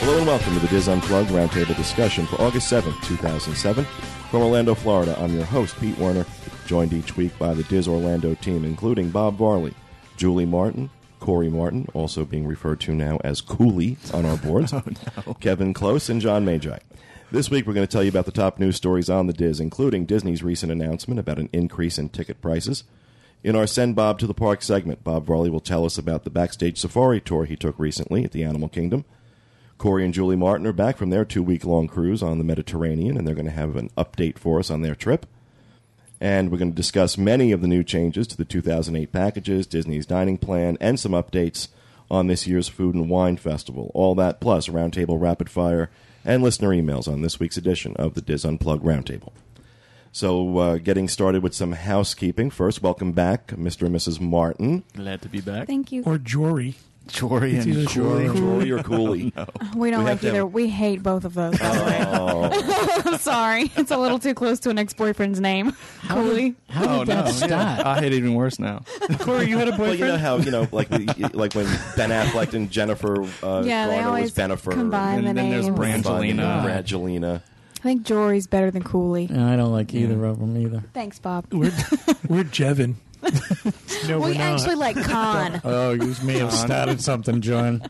Hello and welcome to the DIS Unplugged Roundtable discussion for August 7th, 2007. From Orlando, Florida, I'm your host, Pete Werner, joined each week by the DIS Orlando team, including Bob Varley, Julie Martin, Corey Martin, also being referred to now as Cooley on our boards, oh, Kevin Close, and John Magi. This week, we're going to tell you about the top news stories on the DIS, including Disney's recent announcement about an increase in ticket prices. In our Send Bob to the Park segment, Bob Varley will tell us about the backstage safari tour he took recently at the Animal Kingdom. Corey and Julie Martin are back from their two week long cruise on the Mediterranean, and they're going to have an update for us on their trip. And we're going to discuss many of the new changes to the 2008 packages, Disney's dining plan, and some updates on this year's Food and Wine Festival. All that plus Roundtable Rapid Fire and listener emails on this week's edition of the DIS Unplugged Roundtable. So, uh, getting started with some housekeeping. First, welcome back, Mr. and Mrs. Martin. Glad to be back. Thank you. or Jory. Jory and either Jory. Jory Jory or Cooley? we don't we have like to have- either. We hate both of those. By the way. Oh, I'm sorry. It's a little too close to an ex-boyfriend's name. Cooley. How did Oh that no! start? Yeah. I hate it even worse now. Corey, you had a boyfriend. well, boyfriend. you know how you know, like the, like when Ben Affleck and Jennifer uh, Yeah, they Garner always was Bennifer, combine And the then there's names. Brangelina. Brangelina. I think Jory's better than Cooley. I don't like either of them either. Thanks, Bob. we're we're Jevin. no, we we're not. actually like con. Oh, you may have started something, John.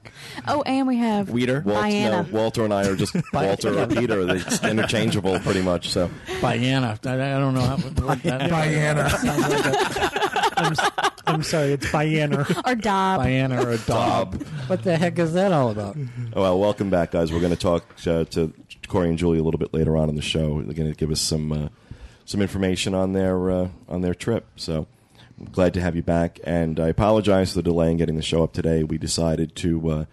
oh, and we have Weeder. Walt, Diana. no, Walter and I are just Walter or Peter. They're interchangeable, pretty much. So Diana. I, I don't know how. What that, Diana. Sounds like a I'm, s- I'm sorry, it's Diana. or Dob. Diana or a dog. What the heck is that all about? Oh, well, welcome back, guys. We're going to talk uh, to Corey and Julie a little bit later on in the show. They're going to give us some uh, some information on their uh, on their trip. So I'm glad to have you back. And I apologize for the delay in getting the show up today. We decided to uh,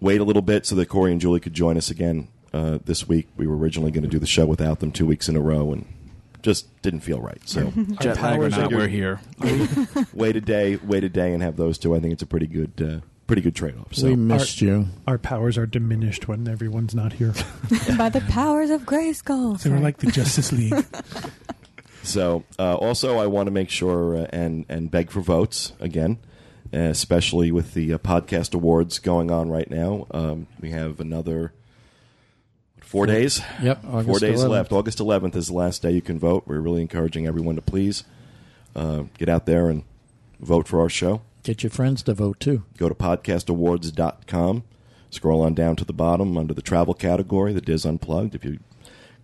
wait a little bit so that Corey and Julie could join us again uh, this week. We were originally going to do the show without them two weeks in a row, and just didn't feel right. So Jet lag or powers not, are- we're here. wait a day, wait a day, and have those two. I think it's a pretty good uh, pretty good trade off. So. we missed you. Our powers are diminished when everyone's not here. By the powers of Grayskull. So we're like the Justice League. So, uh, also, I want to make sure uh, and and beg for votes again, uh, especially with the uh, podcast awards going on right now. Um, we have another four days. Yep. August four days 11th. left. August 11th is the last day you can vote. We're really encouraging everyone to please uh, get out there and vote for our show. Get your friends to vote too. Go to podcastawards.com. Scroll on down to the bottom under the travel category, the DIS Unplugged. If you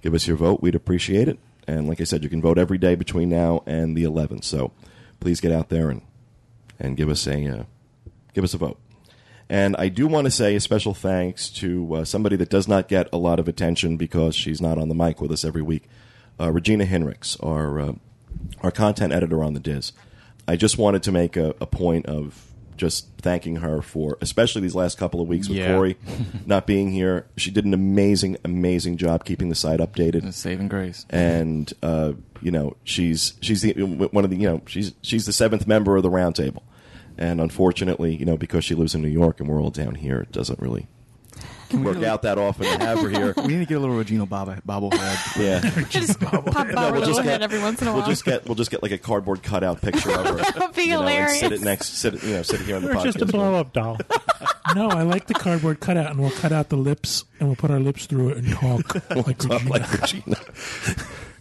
give us your vote, we'd appreciate it. And like I said, you can vote every day between now and the 11th. So please get out there and and give us a uh, give us a vote. And I do want to say a special thanks to uh, somebody that does not get a lot of attention because she's not on the mic with us every week. Uh, Regina Henricks, our uh, our content editor on the DIS. I just wanted to make a, a point of just thanking her for, especially these last couple of weeks with Yeah. Corey not being here. She did an amazing, amazing job keeping the site updated It's saving grace. and uh, you know she's she's the one of the you know she's she's the seventh member of the roundtable, and unfortunately you know because she lives in New York and we're all down here, it doesn't really work out that often to have her here. We need to get a little Regina Bob- bobblehead. Yeah, Just pop Bob No, we'll little just head get- every once in a we'll while. just get we'll just get like a cardboard cutout picture of her. That would be you know, and hilarious. sit it next, sit it, you know, sit it here on the Or podcast. just a blow up doll. no, I like the cardboard cutout, and we'll cut out the lips, and we'll put our lips through it and talk like Talk Regina. like Regina.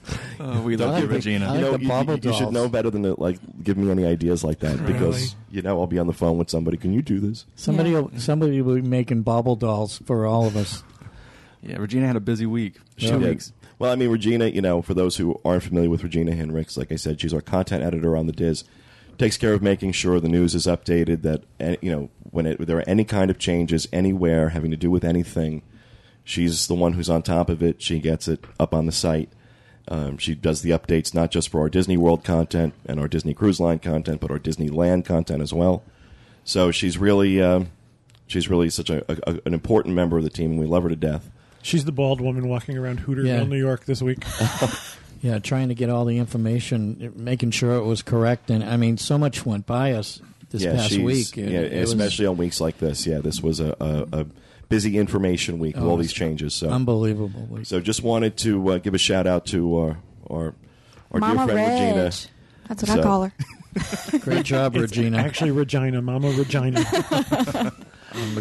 Oh, we I love you, Regina. I like you know, the you, bobble you, you should dolls. know better than to like give me any ideas like that because you know I'll be on the phone with somebody. Can you do this? Somebody, Yeah. will, somebody will be making bobble dolls for all of us. yeah, Regina had a busy week. She Two did. weeks. Well, I mean, Regina, you know, for those who aren't familiar with Regina Henricks, like I said, she's our content editor on the DIS. Takes care of making sure the news is updated. That eh, you know, when it, there are any kind of changes anywhere having to do with anything, she's the one who's on top of it. She gets it up on the site. Um, she does the updates not just for our Disney World content and our Disney Cruise Line content, but our Disneyland content as well. So she's really, um, she's really such a, a, an important member of the team, and we love her to death. She's the bald woman walking around Hooterville, Yeah. New York this week. Yeah, trying to get all the information, making sure it was correct, and I mean, so much went by us this past week. It- yeah, it was especially on weeks like this. Yeah, this was a, a, a busy information week with Oh, all these changes. So, unbelievable. week. so just wanted to uh, give a shout out to our our, our Mama dear friend Reg. Regina. That's what So- I call her. Great job, It's Regina. actually Regina, Mama Regina.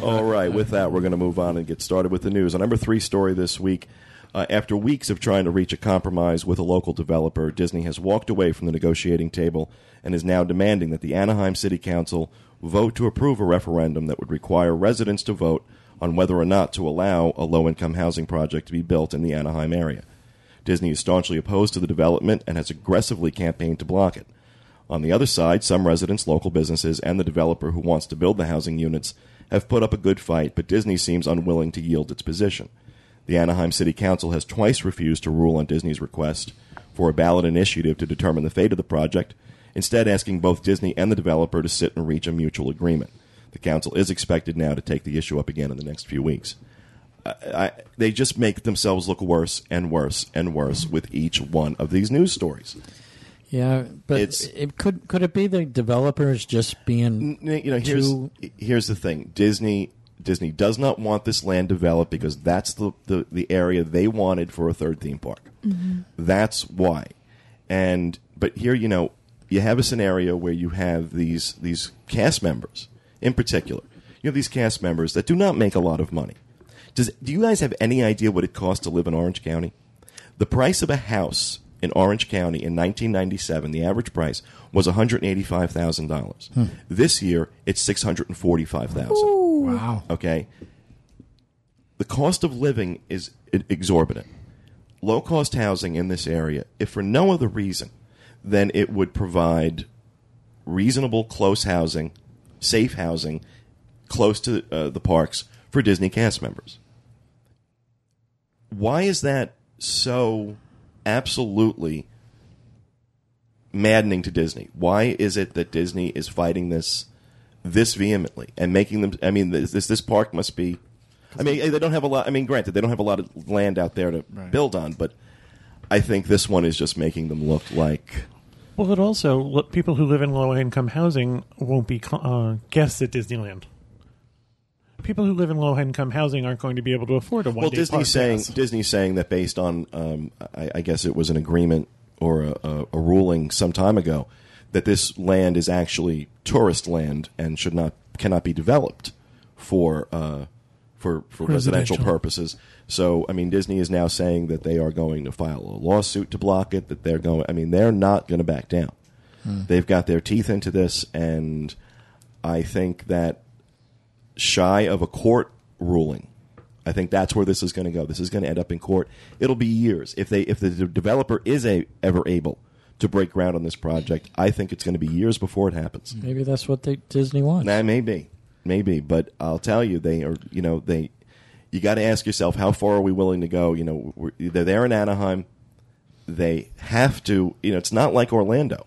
All right, with that, we're going to move on and get started with the news. Our number three story this week. Uh, after weeks of trying to reach a compromise with a local developer, Disney has walked away from the negotiating table and is now demanding that the Anaheim City Council vote to approve a referendum that would require residents to vote on whether or not to allow a low income housing project to be built in the Anaheim area. Disney is staunchly opposed to the development and has aggressively campaigned to block it. On the other side, some residents, local businesses, and the developer who wants to build the housing units have put up a good fight, but Disney seems unwilling to yield its position. The Anaheim City Council has twice refused to rule on Disney's request for a ballot initiative to determine the fate of the project, instead, asking both Disney and the developer to sit and reach a mutual agreement. The council is expected now to take the issue up again in the next few weeks. I, I, they just make themselves look worse and worse and worse with each one of these news stories. Yeah, but It's- it could could it be the developers just being you know here's Too- here's the thing disney disney does not want this land developed because that's the, the, the area they wanted for a third theme park mm-hmm. that's why and but here you know you have a scenario where you have these these cast members in particular you have these cast members that do not make a lot of money does do you guys have any idea what it costs to live in orange county the price of a house in Orange County in 1997, the average price was $185,000. Hmm. This year, it's $645,000. wow. Okay? The cost of living is exorbitant. Low cost housing in this area, if for no other reason than it would provide reasonable, close housing, safe housing, close to uh, the parks for Disney cast members. Why is that so absolutely maddening to Disney? Why is it that Disney is fighting this this vehemently and making them? I mean, this this, this park must be. I mean, they don't have a lot. I mean, granted, they don't have a lot of land out there to Right. build on, but I think this one is just making them look like. Well, it also people who live in low income housing won't be uh, guests at Disneyland. People who live in low income housing aren't going to be able to afford a one Well, Disney's saying pass. Disney's saying that based on, um, I, I guess it was an agreement or a, a, a ruling some time ago that this land is actually tourist land and should not cannot be developed for uh, for for residential. Residential. purposes. So, I mean, Disney is now saying that they are going to file a lawsuit to block it. That they're going. I mean, they're not going to back down. Hmm. They've got their teeth into this, and I think that shy of a court ruling. I think that's where this is going to go. This is going to end up in court. It'll be years if they if the de- developer is a, ever able to break ground on this project. I think it's going to be years before it happens. Maybe that's what they, Disney wants. That may be, maybe, but I'll tell you, they are. You know, they. You got to ask yourself, how far are we willing to go? You know, we're, they're there in Anaheim. They have to. You know, it's not like Orlando,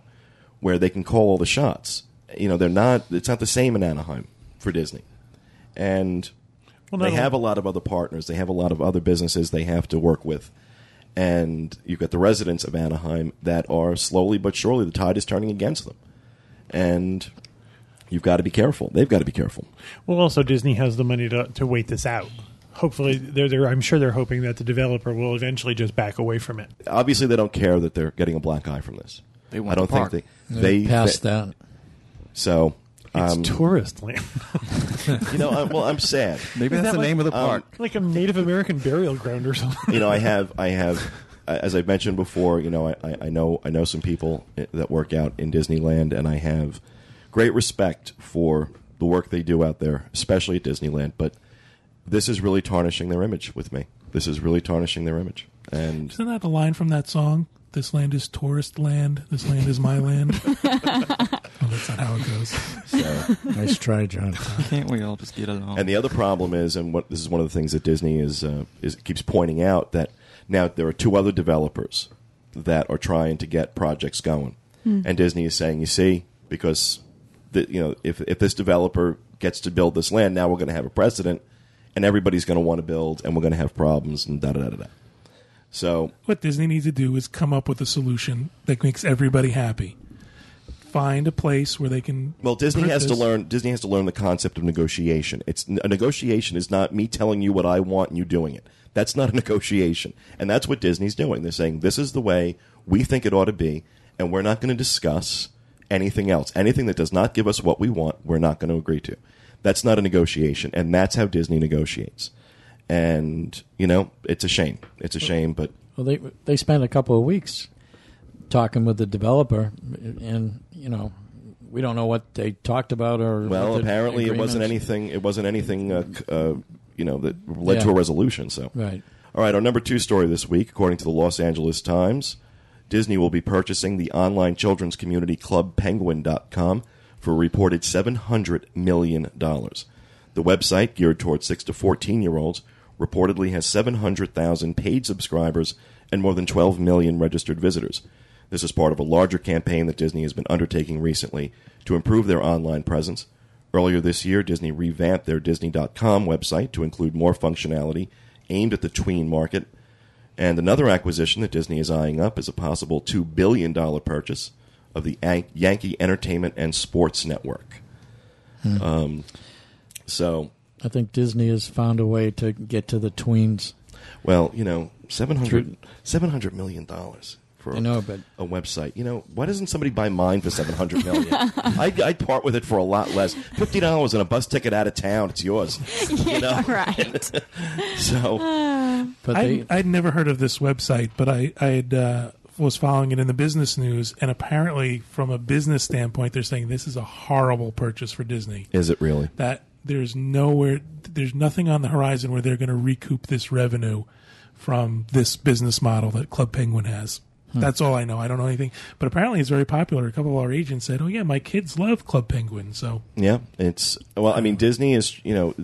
where they can call all the shots. You know, they're not. It's not the same in Anaheim for Disney, and Well, they have a lot of other partners. They have a lot of other businesses they have to work with. And you've got the residents of Anaheim that are slowly but surely the tide is turning against them. And you've got to be careful. They've got to be careful. Well, also Disney has the money to to wait this out. Hopefully, they're, they're I'm sure they're hoping that the developer will eventually just back away from it. Obviously, they don't care that they're getting a black eye from this. They want I don't the park. think they. They They passed they- that. So, It's um, tourist land, you know, I, well, I'm sad. Maybe that's that the like- name of the um, park. like a Native American burial ground or something. you know, I have, I have, as I've mentioned before, you know, I, I I know, I know some people that work out in Disneyland, and I have great respect for the work they do out there, especially at Disneyland. But this is really tarnishing their image with me. This is really tarnishing their image, and Isn't that a line from that song? This land is tourist land. This land is my land. oh, that's not how it goes. so. Nice try, John. Can't we all just get along? And the other problem is, and what this is one of the things that Disney is uh, is keeps pointing out that now there are two other developers that are trying to get projects going, and Disney is saying, you see, because the, you know if if this developer gets to build this land, now we're going to have a precedent, and everybody's going to want to build, and we're going to have problems, and da da da da. da. So What Disney needs to do is come up with a solution that makes everybody happy. Find a place where they can. Well, Disney has to learn. Disney has to learn the concept of negotiation. It's a negotiation is not me telling you what I want and you doing it. That's not a negotiation, and that's what Disney's doing. They're saying this is the way we think it ought to be, and we're not going to discuss anything else. Anything that does not give us what we want, we're not going to agree to. That's not a negotiation, and that's how Disney negotiates. And you know, it's a shame. It's a shame, but Well, they they spent a couple of weeks talking with the developer, and you know, we don't know what they talked about or well, apparently it wasn't anything. It wasn't anything. Uh, uh, you know, that led to a resolution. So Right. All right, our number two story this week, according to the Los Angeles Times, Disney will be purchasing the online children's community club Penguin.com for a reported $700 million. The website, geared towards 6 to 14 year olds, reportedly has 700,000 paid subscribers and more than 12 million registered visitors. This is part of a larger campaign that Disney has been undertaking recently to improve their online presence. Earlier this year, Disney revamped their Disney.com website to include more functionality aimed at the tween market. And another acquisition that Disney is eyeing up is a possible $2 billion purchase of the Yan- Yankee Entertainment and Sports Network. Um, so, I think Disney has found a way to get to the tweens. well, you know, 700, $700 million for I know, but a website. You know, why doesn't somebody buy mine for seven hundred million? I'd, I'd part with it for a lot less. Fifty dollars and a bus ticket out of town. It's yours. You know? right. So but they I, I'd never heard of this website, but I I had, uh, was following it in the business news, and apparently, from a business standpoint, they're saying this is a horrible purchase for Disney. is it really? That there's nowhere, there's nothing on the horizon where they're going to recoup this revenue from this business model that Club Penguin has. Hmm. That's all I know. I don't know anything, but apparently it's very popular. A couple of our agents said, "Oh yeah, my kids love Club Penguin." So Yeah, it's well. I mean, Disney is you know,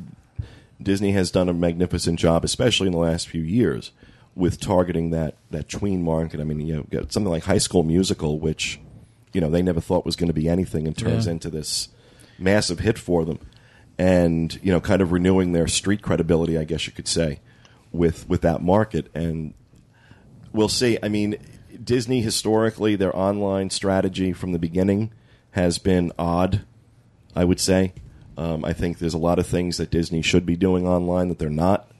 Disney has done a magnificent job, especially in the last few years, with targeting that that tween market. I mean, you know, something like High School Musical, which you know they never thought was going to be anything, and turns Yeah. into this massive hit for them, and you know, kind of renewing their street credibility, I guess you could say, with with that market. And we'll see. I mean, Disney historically, their online strategy from the beginning has been odd. I would say. Um, I think there's a lot of things that Disney should be doing online that they're not,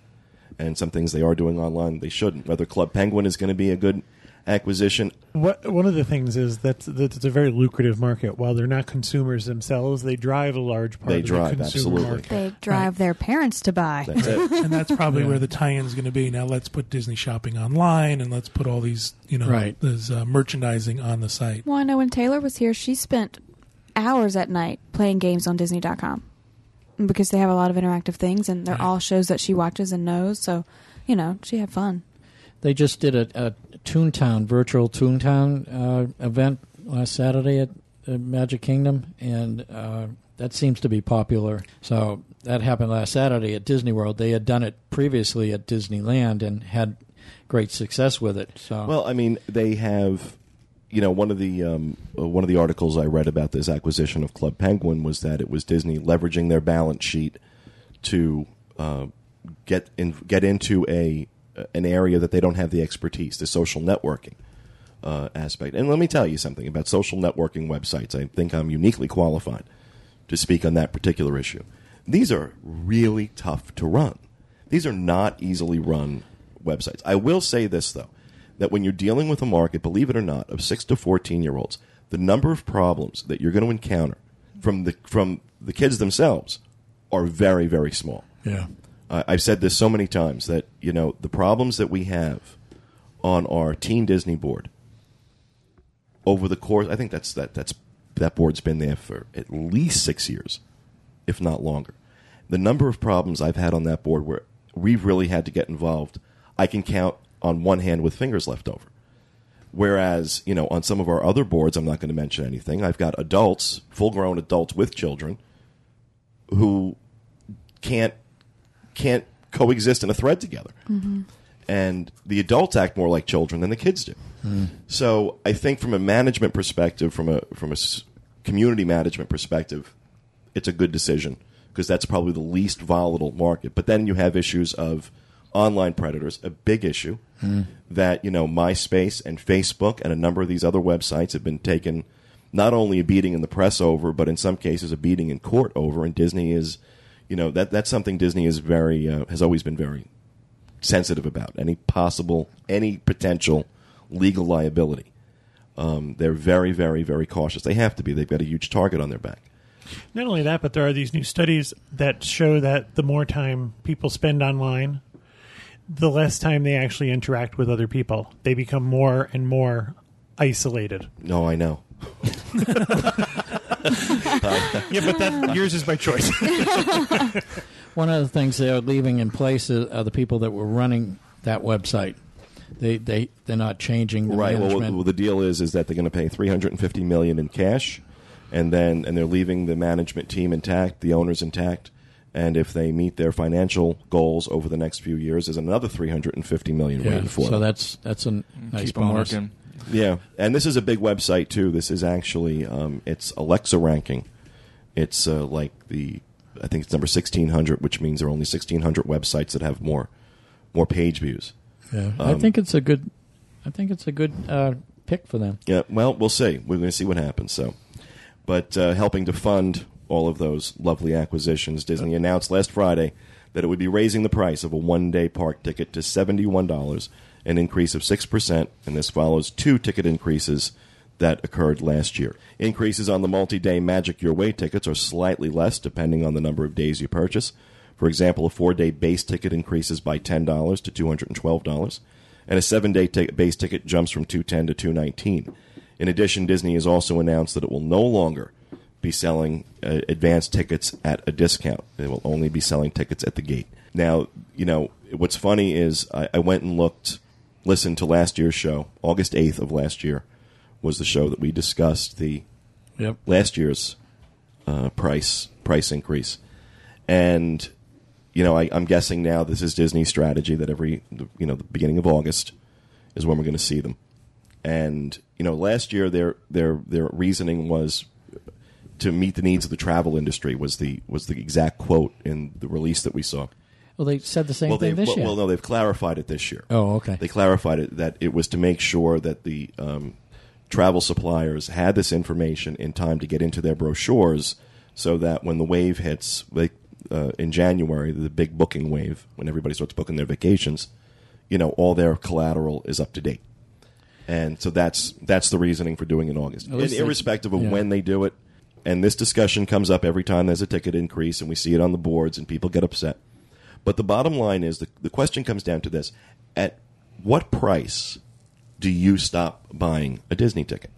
and some things they are doing online they shouldn't. Whether Club Penguin is going to be a good acquisition, What, one of the things is that, that it's a very lucrative market. While they're not consumers themselves, they drive a large part They of drive, the consumer absolutely. market. They drive their parents to buy. that's it. and that's probably Yeah. where the tie-in is going to be. Now let's put Disney shopping online, and let's put all these, you know, Right. this uh, merchandising on the site. Well, I know when Taylor was here, she spent hours at night playing games on Disney.com because they have a lot of interactive things, and they're Right. all shows that she watches and knows. So, you know, she had fun. they just did a, a Toontown virtual Toontown uh, event last Saturday at uh, Magic Kingdom, and uh, that seems to be popular. So that happened last Saturday at Disney World. They had done it previously at Disneyland and had great success with it. So Well, I mean, they have. You know, one of the um, uh, one of the articles I read about this acquisition of Club Penguin was that it was Disney leveraging their balance sheet to uh, get in, get into a an area that they don't have the expertise, the social networking uh, aspect. And let me tell you something about social networking websites. I think I'm uniquely qualified to speak on that particular issue. These are really tough to run. These are not easily run websites. I will say this though, that when you're dealing with a market, believe it or not, of six to fourteen year olds, the number of problems that you're going to encounter from the from the kids themselves are very very small. yeah, I I've said this so many times that you know the problems that we have on our Teen Disney board over the course. I think that's that that's that board's been there for at least six years, if not longer. The number of problems I've had on that board where we've really had to get involved, I can count on one hand with fingers left over. Whereas, you know, on some of our other boards, I'm not going to mention anything. I've got adults, full grown adults with children, who can't can't coexist in a thread together. Mm-hmm. And the adults act more like children than the kids do. Mm. So I think from a management perspective, from a from a community management perspective, it's a good decision because that's probably the least volatile market. But then you have issues of online predators, a big issue that you know MySpace and Facebook and a number of these other websites have been taken not only a beating in the press over, but in some cases a beating in court over. And Disney is, you know, that that's something Disney is very uh, has always been very sensitive about any possible any potential legal liability. Um, they're very, very, very cautious. They have to be. They've got a huge target on their back. Not only that, but there are these new studies that show that the more time people spend online, the less time they actually interact with other people. They become more and more isolated. No, I know. Yeah, but that yours is by choice. One of the things they are leaving in place are the people that were running that website. They they they're not changing the right. Well, well, the deal is is that they're going to pay 350 million in cash, and then and they're leaving the management team intact, the owners intact, and if they meet their financial goals over the next few years, is another 350 million yeah, waiting for so them. that's that's a nice Keep on bonus. working. Yeah, and this is a big website too. This is actually um, it's Alexa ranking. It's uh, like the I think it's number 1600, which means there are only 1600 websites that have more more page views. Yeah, I Um, think it's a good. I think it's a good uh, pick for them. Yeah, well, we'll see. We're going to see what happens. So, but uh, helping to fund all of those lovely acquisitions, Disney announced last Friday that it would be raising the price of a one-day park ticket to seventy-one dollars, an increase of six percent, and this follows two ticket increases that occurred last year. Increases on the multi-day Magic Your Way tickets are slightly less depending on the number of days you purchase. For example, a four-day base ticket increases by ten dollars to two hundred and a seven-day t- base ticket jumps from 210 to 219. In addition, Disney has also announced that it will no longer be selling uh, advanced tickets at a discount. They will only be selling tickets at the gate. Now, you know what's funny is I, I went and looked, listened to last year's show. August 8th of last year was the show that we discussed the Yep. last year's uh, price price increase, and you know I, I'm guessing now this is Disney's strategy that every you know the beginning of August is when we're going to see them, and you know last year their their their reasoning was to meet the needs of the travel industry was the was the exact quote in the release that we saw. Well, they said the same well, thing this well, year. Well, no, they've clarified it this year. oh, okay. They clarified it that it was to make sure that the um, travel suppliers had this information in time to get into their brochures, so that when the wave hits, like uh, in January, the big booking wave, when everybody starts booking their vacations, you know, all their collateral is up to date. And so that's that's the reasoning for doing it in August, and least they- irrespective of yeah. when they do it. And this discussion comes up every time there's a ticket increase, and we see it on the boards, and people get upset. But the bottom line is the, the question comes down to this at what price do you stop buying a Disney ticket?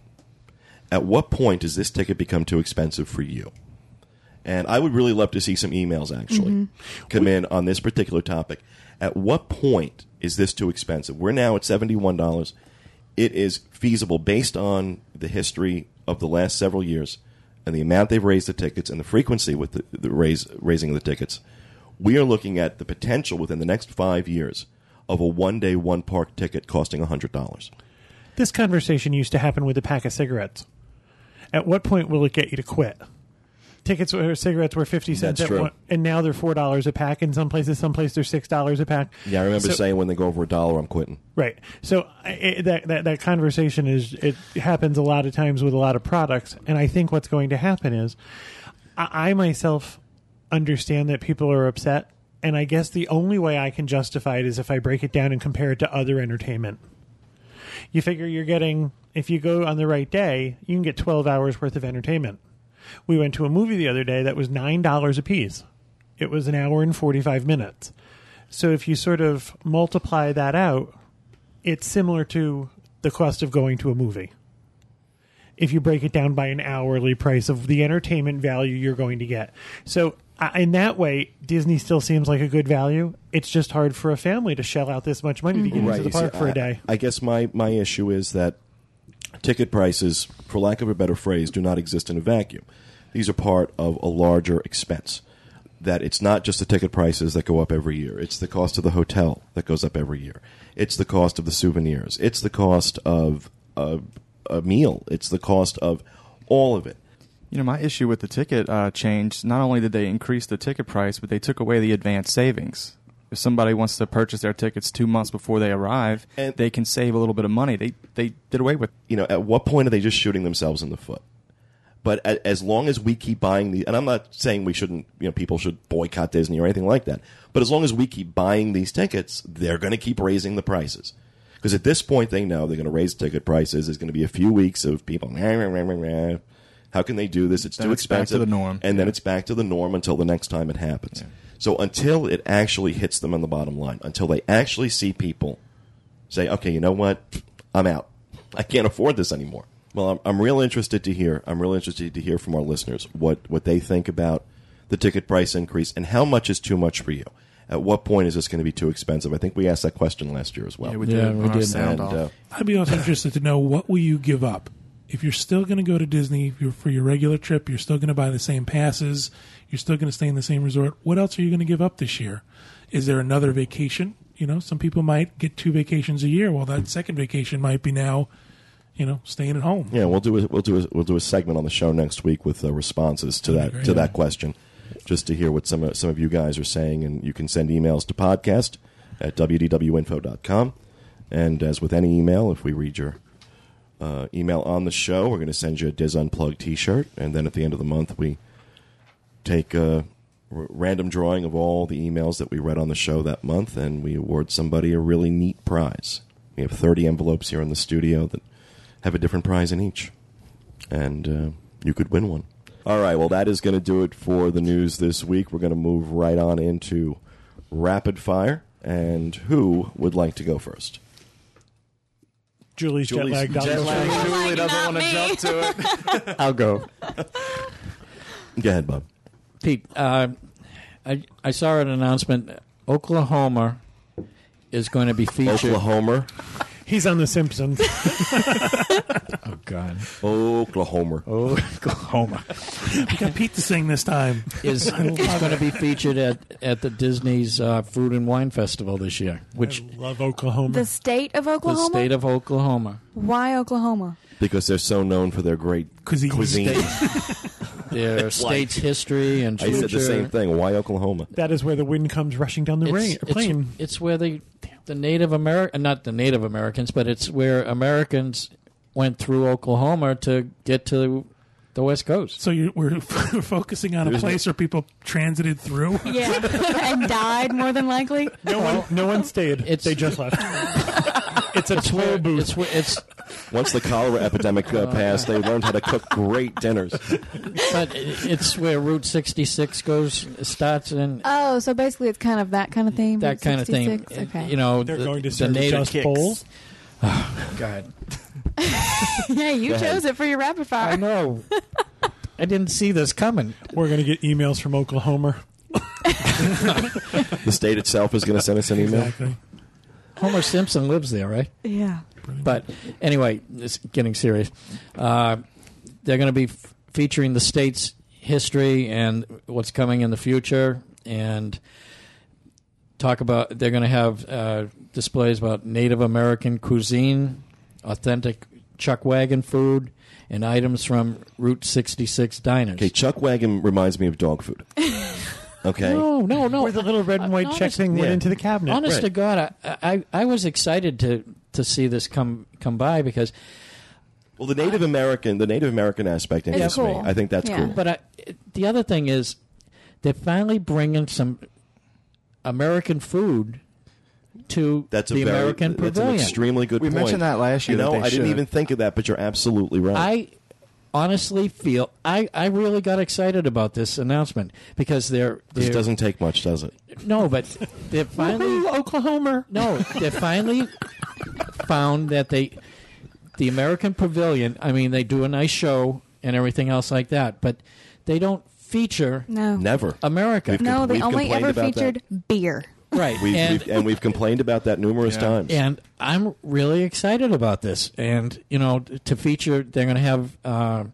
At what point does this ticket become too expensive for you? And I would really love to see some emails actually mm-hmm. come in on this particular topic. At what point is this too expensive? We're now at $71. It is feasible based on the history of the last several years and the amount they've raised the tickets and the frequency with the, the raise, raising of the tickets. We are looking at the potential within the next five years of a one day, one park ticket costing $100. this conversation used to happen with a pack of cigarettes. At what point will it get you to quit? Tickets or cigarettes were fifty cents, That's at true. one, and now they're four dollars a pack. In some places, some places they're six dollars a pack. Yeah, I remember So- saying when they go over a dollar, I'm quitting. Right. So I- it, that, that that conversation is it happens a lot of times with a lot of products, and I think what's going to happen is I, I myself understand that people are upset, and I guess the only way I can justify it is if I break it down and compare it to other entertainment. You figure you're getting if you go on the right day, you can get twelve hours worth of entertainment. We went to a movie the other day that was nine dollars a piece. It was an hour and forty five minutes. So if you sort of multiply that out, it's similar to the cost of going to a movie. If you break it down by an hourly price of the entertainment value you're going to get. So uh, in that way, Disney still seems like a good value. It's just hard for a family to shell out this much money to get into the park for a day. I guess my, my issue is that ticket prices, for lack of a better phrase, do not exist in a vacuum. These are part of a larger expense. That it's not just the ticket prices that go up every year. It's the cost of the hotel that goes up every year. It's the cost of the souvenirs. It's the cost of a, a meal. It's the cost of all of it. You know, my issue with the ticket uh, change, not only did they increase the ticket price, but they took away the advance savings. If somebody wants to purchase their tickets two months before they arrive, And- they can save a little bit of money. They they did away with you know, at what point are they just shooting themselves in the foot? But a- as long as we keep buying these, and I'm not saying we shouldn't, you know, people should boycott Disney or anything like that. But as long as we keep buying these tickets, they're going to keep raising the prices. Because at this point, they know they're going to raise ticket prices. There's going to be a few weeks of people How can they do this? It's Then too it's back to expensive. the norm. And then it's back to the norm until the next time it happens. So until it actually hits them on the bottom line, until they actually see people say, okay, you know what? I'm out. I can't afford this anymore. Well, I'm, I'm real interested to hear. I'm real interested to hear from our listeners what, what they think about the ticket price increase and how much is too much for you. At what point is this going to be too expensive? I think we asked that question last year as well. Yeah, we Yeah, did. we did. and uh, I'd be also interested to know what will you give up if you're still going to go to Disney if you're, for your regular trip. You're still going to buy the same passes. You're still going to stay in the same resort. What else are you going to give up this year? Is there another vacation? You know, some people might get two vacations a year. Well, that second vacation might be now, you know, staying at home. Yeah, we'll do a, we'll do a, we'll do a segment on the show next week with uh, responses to that to that question, just to hear what some of, some of you guys are saying, and you can send emails to podcast at wdwinfo.com. And as with any email, if we read your uh, email on the show, we're going to send you a DIS Unplugged T-shirt, and then at the end of the month, we take a r- random drawing of all the emails that we read on the show that month, and we award somebody a really neat prize. We have 30 envelopes here in the studio that have a different prize in each, and uh, you could win one. All right, well, that is going to do it for the news this week. We're going to move right on into rapid fire, and who would like to go first? Julie's, Julie's jet lagged. Jet the lag. Julie doesn't want to jump to it. I'll go. Go ahead, Bob. Pete, uh, I I saw an announcement. Oklahoma is going to be featured. Oklahoma. He's on The Simpsons. Oh God, Oklahoma. Oklahoma We got Pete to sing this time. is is going to be featured at at the Disney's uh, Food and Wine Festival this year, which I love Oklahoma. The state of Oklahoma. the state of Oklahoma. Why Oklahoma? Because they're so known for their great Cuisine. cuisine. Their state's history and I said the same thing. Why Oklahoma? that is where the wind comes rushing down the rain, It's, plane. it's, it's where the the Native American, not the Native Americans, but it's where Americans went through Oklahoma to get to the West Coast. So you're, we're, we're focusing on a There's place where people transited through. Yeah, and died more than likely. no one, no one stayed. It's- they just left. It's a toll Where- booth. It's, where- it's Once the cholera epidemic uh, passed, they learned how to cook great dinners. but it's where Route 66 goes starts and Oh, so basically it's kind of that kind of theme. that kind of thing. Okay. You know, They're the, going to the serve native just bowls. God, yeah, you Go ahead. chose it for your rapid fire. I know. I didn't see this coming. We're going to get emails from Oklahoma. The state itself is going to send us an email. Exactly. Homer Simpson lives there, right? Yeah. But anyway, it's getting serious. Uh, they're going to be f- featuring the state's history and what's coming in the future, and talk about. They're going to have uh, displays about Native American cuisine, authentic chuck wagon food, and items from Route 66 diners. Okay, Chuck Wagon reminds me of dog food. Okay. No, no, no. Where the little red and uh, white check Honest- thing went yeah. into the cabinet. Honest Right. to God, I, I I was excited to to see this come come by because Well, the Native American, the Native American aspect It's interests me. I think that's Yeah. cool. But I, the other thing is, they're finally bringing some American food to That's a the very, American that's an Pavilion. extremely good We point. mentioned that last year You know, they I didn't should. even think of that, but you're absolutely right. I honestly feel I, I really got excited about this announcement because they're, this they're doesn't take much, does it? no, but they're finally Oklahoma. no, they finally found that they the American Pavilion. I mean, they do a nice show and everything else like that, but they don't feature No. Never. America. We've No, com- they only ever about that. featured beer. Right. We've, and, we've, and we've complained about that numerous Yeah. times. and I'm really excited about this. And, you know, to feature, they're going to have uh,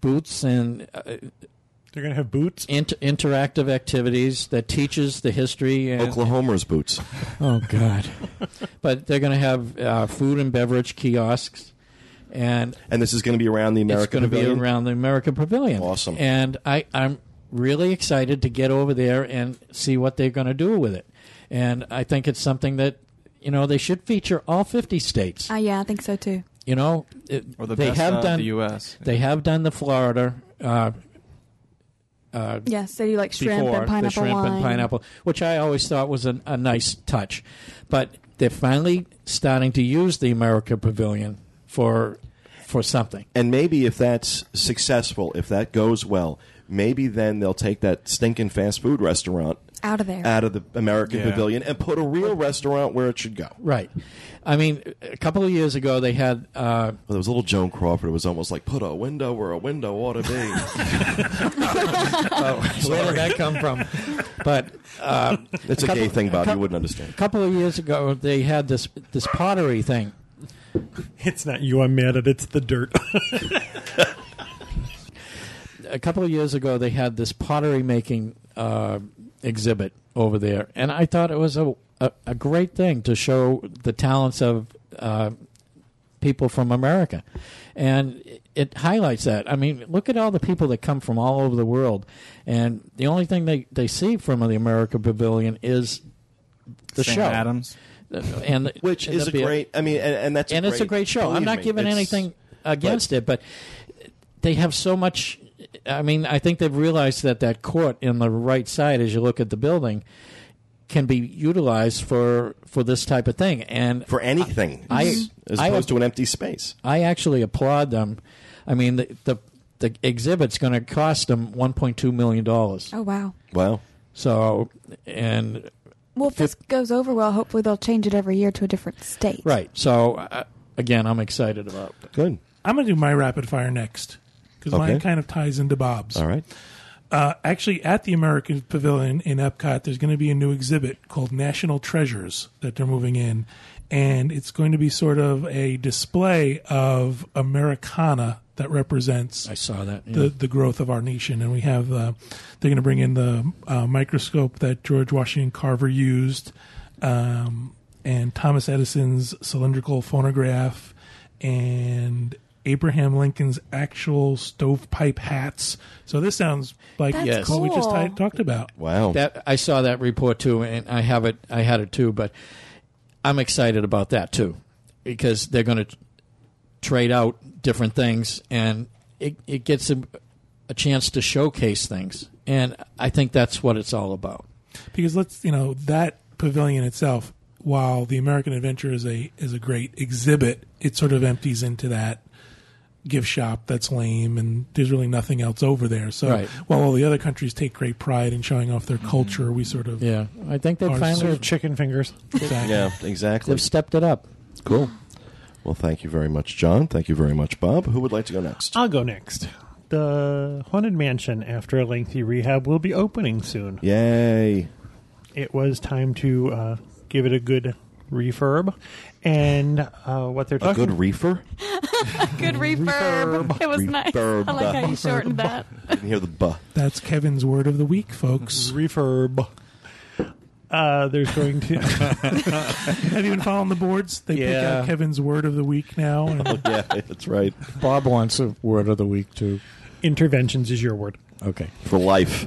booths and uh, They're going to have boots. inter- interactive activities that teaches the history. And, Oklahoma's boots. Oh, God. but they're going to have uh, food and beverage kiosks. And And this is going to be around the American. it's going to be around the American Pavilion. Awesome. And I, I'm really excited to get over there and see what they're going to do with it. And I think it's something that you know they should feature all 50 states. Uh, yeah, I think so too. you know, it, Or the they best have out done the U.S. they have done the Florida. Uh, uh, Yes, they do like shrimp before and pineapple the shrimp wine. and pineapple, which I always thought was a, a nice touch, but they're finally starting to use the America Pavilion for for something. And maybe if that's successful, if that goes well, maybe then they'll take that stinking fast food restaurant Out of there. out of the American Yeah. Pavilion and put a real restaurant where it should go. Right. I mean, a couple of years ago they had uh, Well, there was a little Joan Crawford. It was almost like put a window where a window ought to be. where did that come from? But uh, it's a couple- gay thing, Bob. cou- You wouldn't understand. a couple of years ago they had this this pottery thing. It's not you I'm mad at, it's the dirt. A couple of years ago they had this pottery making uh, exhibit over there, and I thought it was a a, a great thing to show the talents of uh, people from America, and it- it highlights that. I mean, look at all the people that come from all over the world, and the only thing they, they see from the America Pavilion is the Sam show. Adams. and Which and is a that'd great. I mean, and, and that's and it's a great show. I'm not giving anything against it, but they have so much. I mean, I think they've realized that that court in the right side, as you look at the building, can be utilized for for this type of thing. And for anything, I- as I opposed have- to an empty space. I actually applaud them. I mean, the the, the exhibit's going to cost them 1.2 million dollars. oh wow. Wow. So, and Well, if this goes over well, hopefully they'll change it every year to a different state. right. So, uh, again, I'm excited about. it. Good. I'm going to do my rapid fire next because Okay. mine kind of ties into Bob's. All right. Uh, actually, at the American Pavilion in Epcot, there's going to be a new exhibit called National Treasures that they're moving in. And it's going to be sort of a display of Americana that represents I saw that. yeah. the, the growth of our nation. And we have, uh, they're going to bring in the uh, microscope that George Washington Carver used, um, and Thomas Edison's cylindrical phonograph, and Abraham Lincoln's actual stovepipe hats. So this sounds like That's Yes. what we just cool. ti- talked about. Wow. that I saw that report too, and I have it. I had it too, but I'm excited about that too because they're going to trade out different things, and it it gets a, a chance to showcase things, and I think that's what it's all about. because let's you know that pavilion itself while the american adventure is a is a great exhibit it sort of empties into that gift shop that's lame and there's really nothing else over there so Right. while all the other countries take great pride in showing off their culture we sort of Yeah, I think they Or finally serve Chicken fingers. exactly. yeah. Exactly. they've stepped it up. Cool. Well, thank you very much, John. Thank you very much, Bob. Who would like to go next? I'll go next. The Haunted Mansion, after a lengthy rehab, will be opening soon. Yay. It was time to uh, give it a good refurb. And uh, what they're A talking good reefer? Good refurb. It was nice. Refurb. I like how you shortened that. I didn't hear the buh. that's kevin's word of the week folks refurb. Uh, there's going to have you been following the boards they pick Yeah. out kevin's word of the week now and yeah, that's right. Bob wants a word of the week too. interventions is your word. Okay. For life.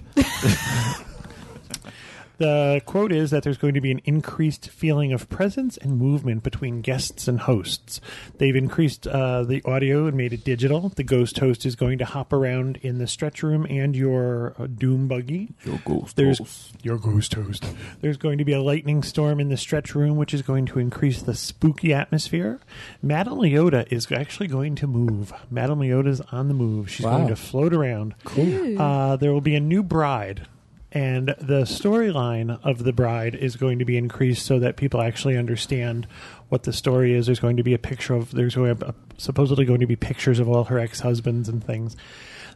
The quote is that there's going to be an increased feeling of presence and movement between guests and hosts. They've increased uh, the audio and made it digital. The ghost host is going to hop around in the stretch room and your uh, doom buggy. Your ghost. There's your ghost host. There's going to be a lightning storm in the stretch room, which is going to increase the spooky atmosphere. Madame Leota is actually going to move. Madame Leota's on the move. She's Wow. going to float around. Ooh. Uh, there will be a new bride, and the storyline of the bride is going to be increased so that people actually understand what the story is. There's going to be a picture of. There's going to, supposedly going to be pictures of all her ex husbands and things.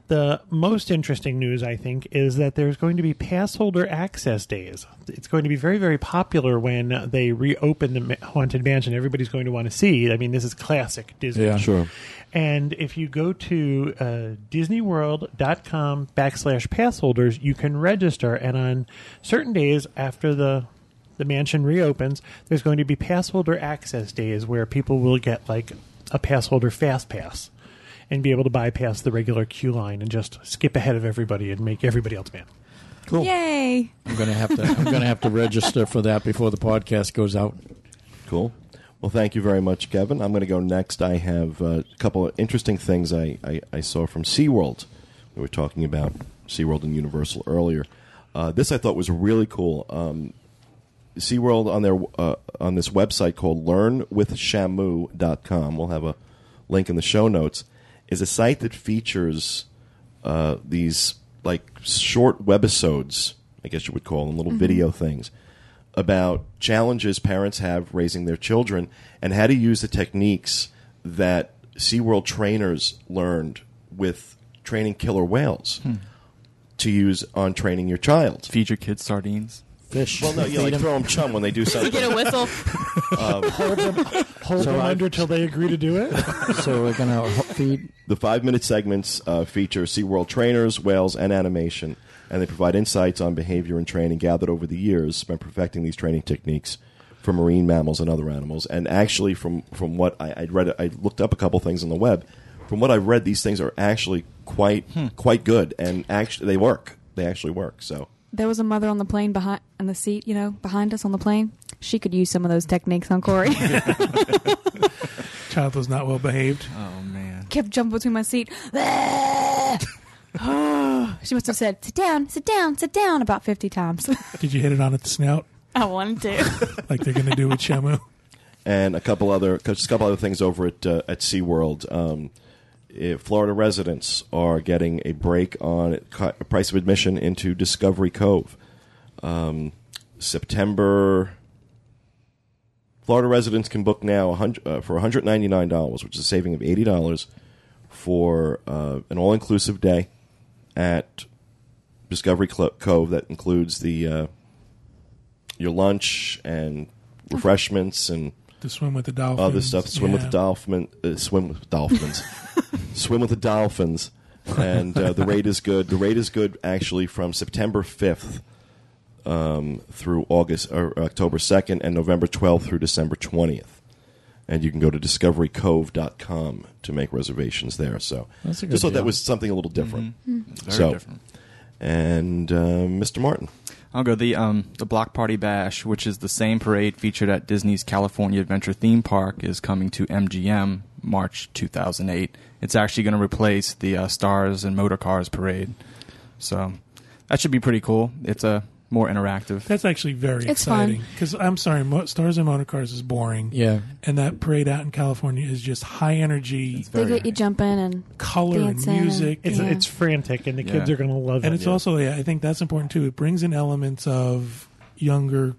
The most interesting news, I think, is that there's going to be pass holder access days. It's going to be very, very popular when they reopen the Haunted Mansion. Everybody's going to want to see. I mean, this is classic Disney. Yeah. Sure. And if you go to uh, DisneyWorld.com backslash pass holders, you can register. And on certain days after the the mansion reopens, there's going to be pass holder access days where people will get like a pass holder fast pass and be able to bypass the regular queue line and just skip ahead of everybody and make everybody else mad. Cool. Yay. I'm gonna have to. I'm gonna have to register for that before the podcast goes out. Cool. Well, thank you very much, Kevin. I'm going to go next. I have uh, a couple of interesting things I, I, I saw from SeaWorld. We were talking about SeaWorld and Universal earlier. Uh, this I thought was really cool. Um, SeaWorld on their uh, on this website called learnwithshamu.com. We'll have a link in the show notes, is a site that features uh, these like short webisodes, I guess you would call them, little video things about challenges parents have raising their children and how to use the techniques that SeaWorld trainers learned with training killer whales to use on training your child. Feed your kids sardines. Fish. Well, no, you Feed like 'em. throw them chum when they do something. Get a whistle. hold So them I- under till they agree to do it. so we're going to feed. The five minute segments uh, feature SeaWorld trainers, whales, and animation, and they provide insights on behavior and training gathered over the years spent perfecting these training techniques for marine mammals and other animals. And actually, from, from what I, I'd read, I looked up a couple things on the web. From what I've read, these things are actually quite hmm. quite good, and actually they work. They actually work. So There was a mother on the plane behind on the seat, you know, behind us on the plane. She could use some of those techniques on Corey. Child was not well behaved. Oh man. Kept jumping between my seat. she must have said, "Sit down, sit down, sit down" about fifty times. Did you hit it on at the snout I wanted to. like they're going to do with Shamu? and a couple other just a couple other things over at uh, at SeaWorld. Um, eh, Florida residents are getting a break on co- price of admission into Discovery Cove. Um, September. Florida residents can book now 100, uh, for $199, which is a saving of $80 for uh, an all inclusive day at Discovery Clo- Cove that includes the uh, your lunch and refreshments and To swim with the dolphins. other stuff. Swim with Yeah. the dolphin. Uh, swim with dolphins. swim with the dolphins. And uh, the rate is good. The rate is good actually from September fifth um, through August or October second, and November twelfth through December twentieth. And you can go to discoverycove.com to make reservations there. So That's a good just thought that was something a little different. Very So- different. And uh, Mr. Martin, I'll go the um the Block Party Bash, which is the same parade featured at Disney's California Adventure theme park, is coming to MGM March 2008. It's actually going to replace the uh, Stars and Motor Cars parade, so that should be pretty cool. It's a more interactive. That's actually very It's exciting. Because I'm sorry, Mo- Stars and Motor Cars is boring. Yeah. And that parade out in California is just high energy, they Very get you jumping and color and Dancing and- music. It's Yeah. it's frantic, and the kids Yeah. are going to love it. and it. it's also yeah, I think that's important too. It brings in elements of younger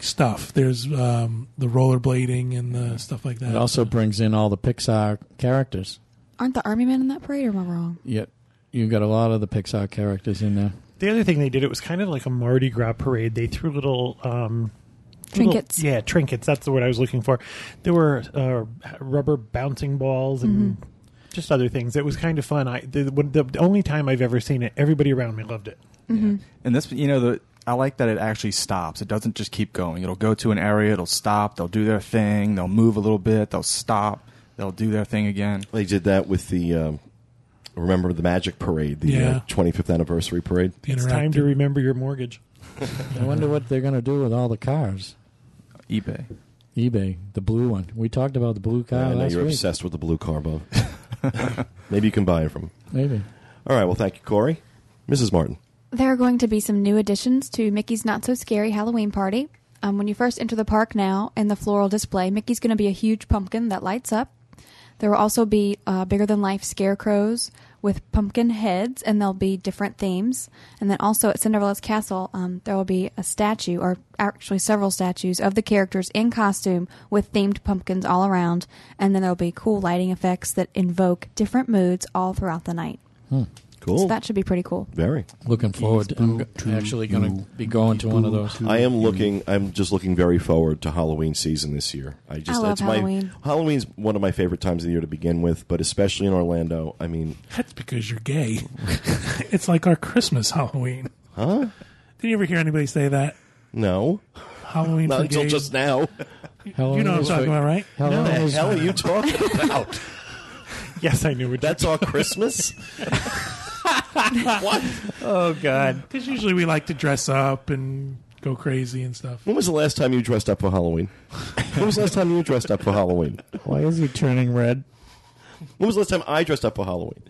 stuff. There's um, the rollerblading and the stuff like that. It also brings in all the Pixar characters. aren't the army men in that parade? Or am I wrong? Yet You've got a lot of the Pixar characters in there. The other thing they did. It was kind of like a Mardi Gras parade. They threw little. Um, Trinkets. little- yeah, trinkets. That's the word I was looking for. There were uh, rubber bouncing balls and just other things. It was kind of fun. I the, the, the only time I've ever seen it, everybody around me loved it. And this, you know, the I like that it actually stops. It doesn't just keep going. It'll go to an area, it'll stop, they'll do their thing, they'll move a little bit, they'll stop, they'll do their thing again. they did that with the. Um, remember the Magic Parade, the Yeah. uh, 25th anniversary parade. the It's time to remember your mortgage. I wonder what they're going to do with all the cars. eBay. eBay, the blue one. We talked about the blue car I know last you're week. obsessed with the blue car, Bob. Maybe you can buy it from. Maybe. All right. Well, thank you, Corey. Mrs. Martin. There are going to be some new additions to Mickey's Not So Scary Halloween Party. Um, when you first enter the park now, in the floral display, Mickey's going to be a huge pumpkin that lights up. There will also be uh, bigger than life scarecrows with pumpkin heads, and there'll be different themes. And then also at Cinderella's castle, um, there will be a statue, or actually several statues, of the characters in costume with themed pumpkins all around. And then there'll be cool lighting effects that invoke different moods all throughout the night. Cool. So that should be pretty cool. Very. Looking forward. To, I'm to actually going to be going to one of those. I am looking. I'm just looking very forward to Halloween season this year. I just I love it's Halloween. my Halloween's one of my favorite times of the year to begin with, but especially in Orlando. I mean, That's because you're gay. it's like our Christmas Halloween. huh? Did you ever hear anybody say that? No, Halloween not for until gays? just now. Halloween You know what I'm talking for- about, right? Halloween What the hell are you talking about? Yes, I knew what. That's our Christmas. what? oh God. Because usually we like to dress up and go crazy and stuff. When was the last time you dressed up for Halloween? when was the last time you dressed up for Halloween? Why is he turning red? When was the last time I dressed up for Halloween?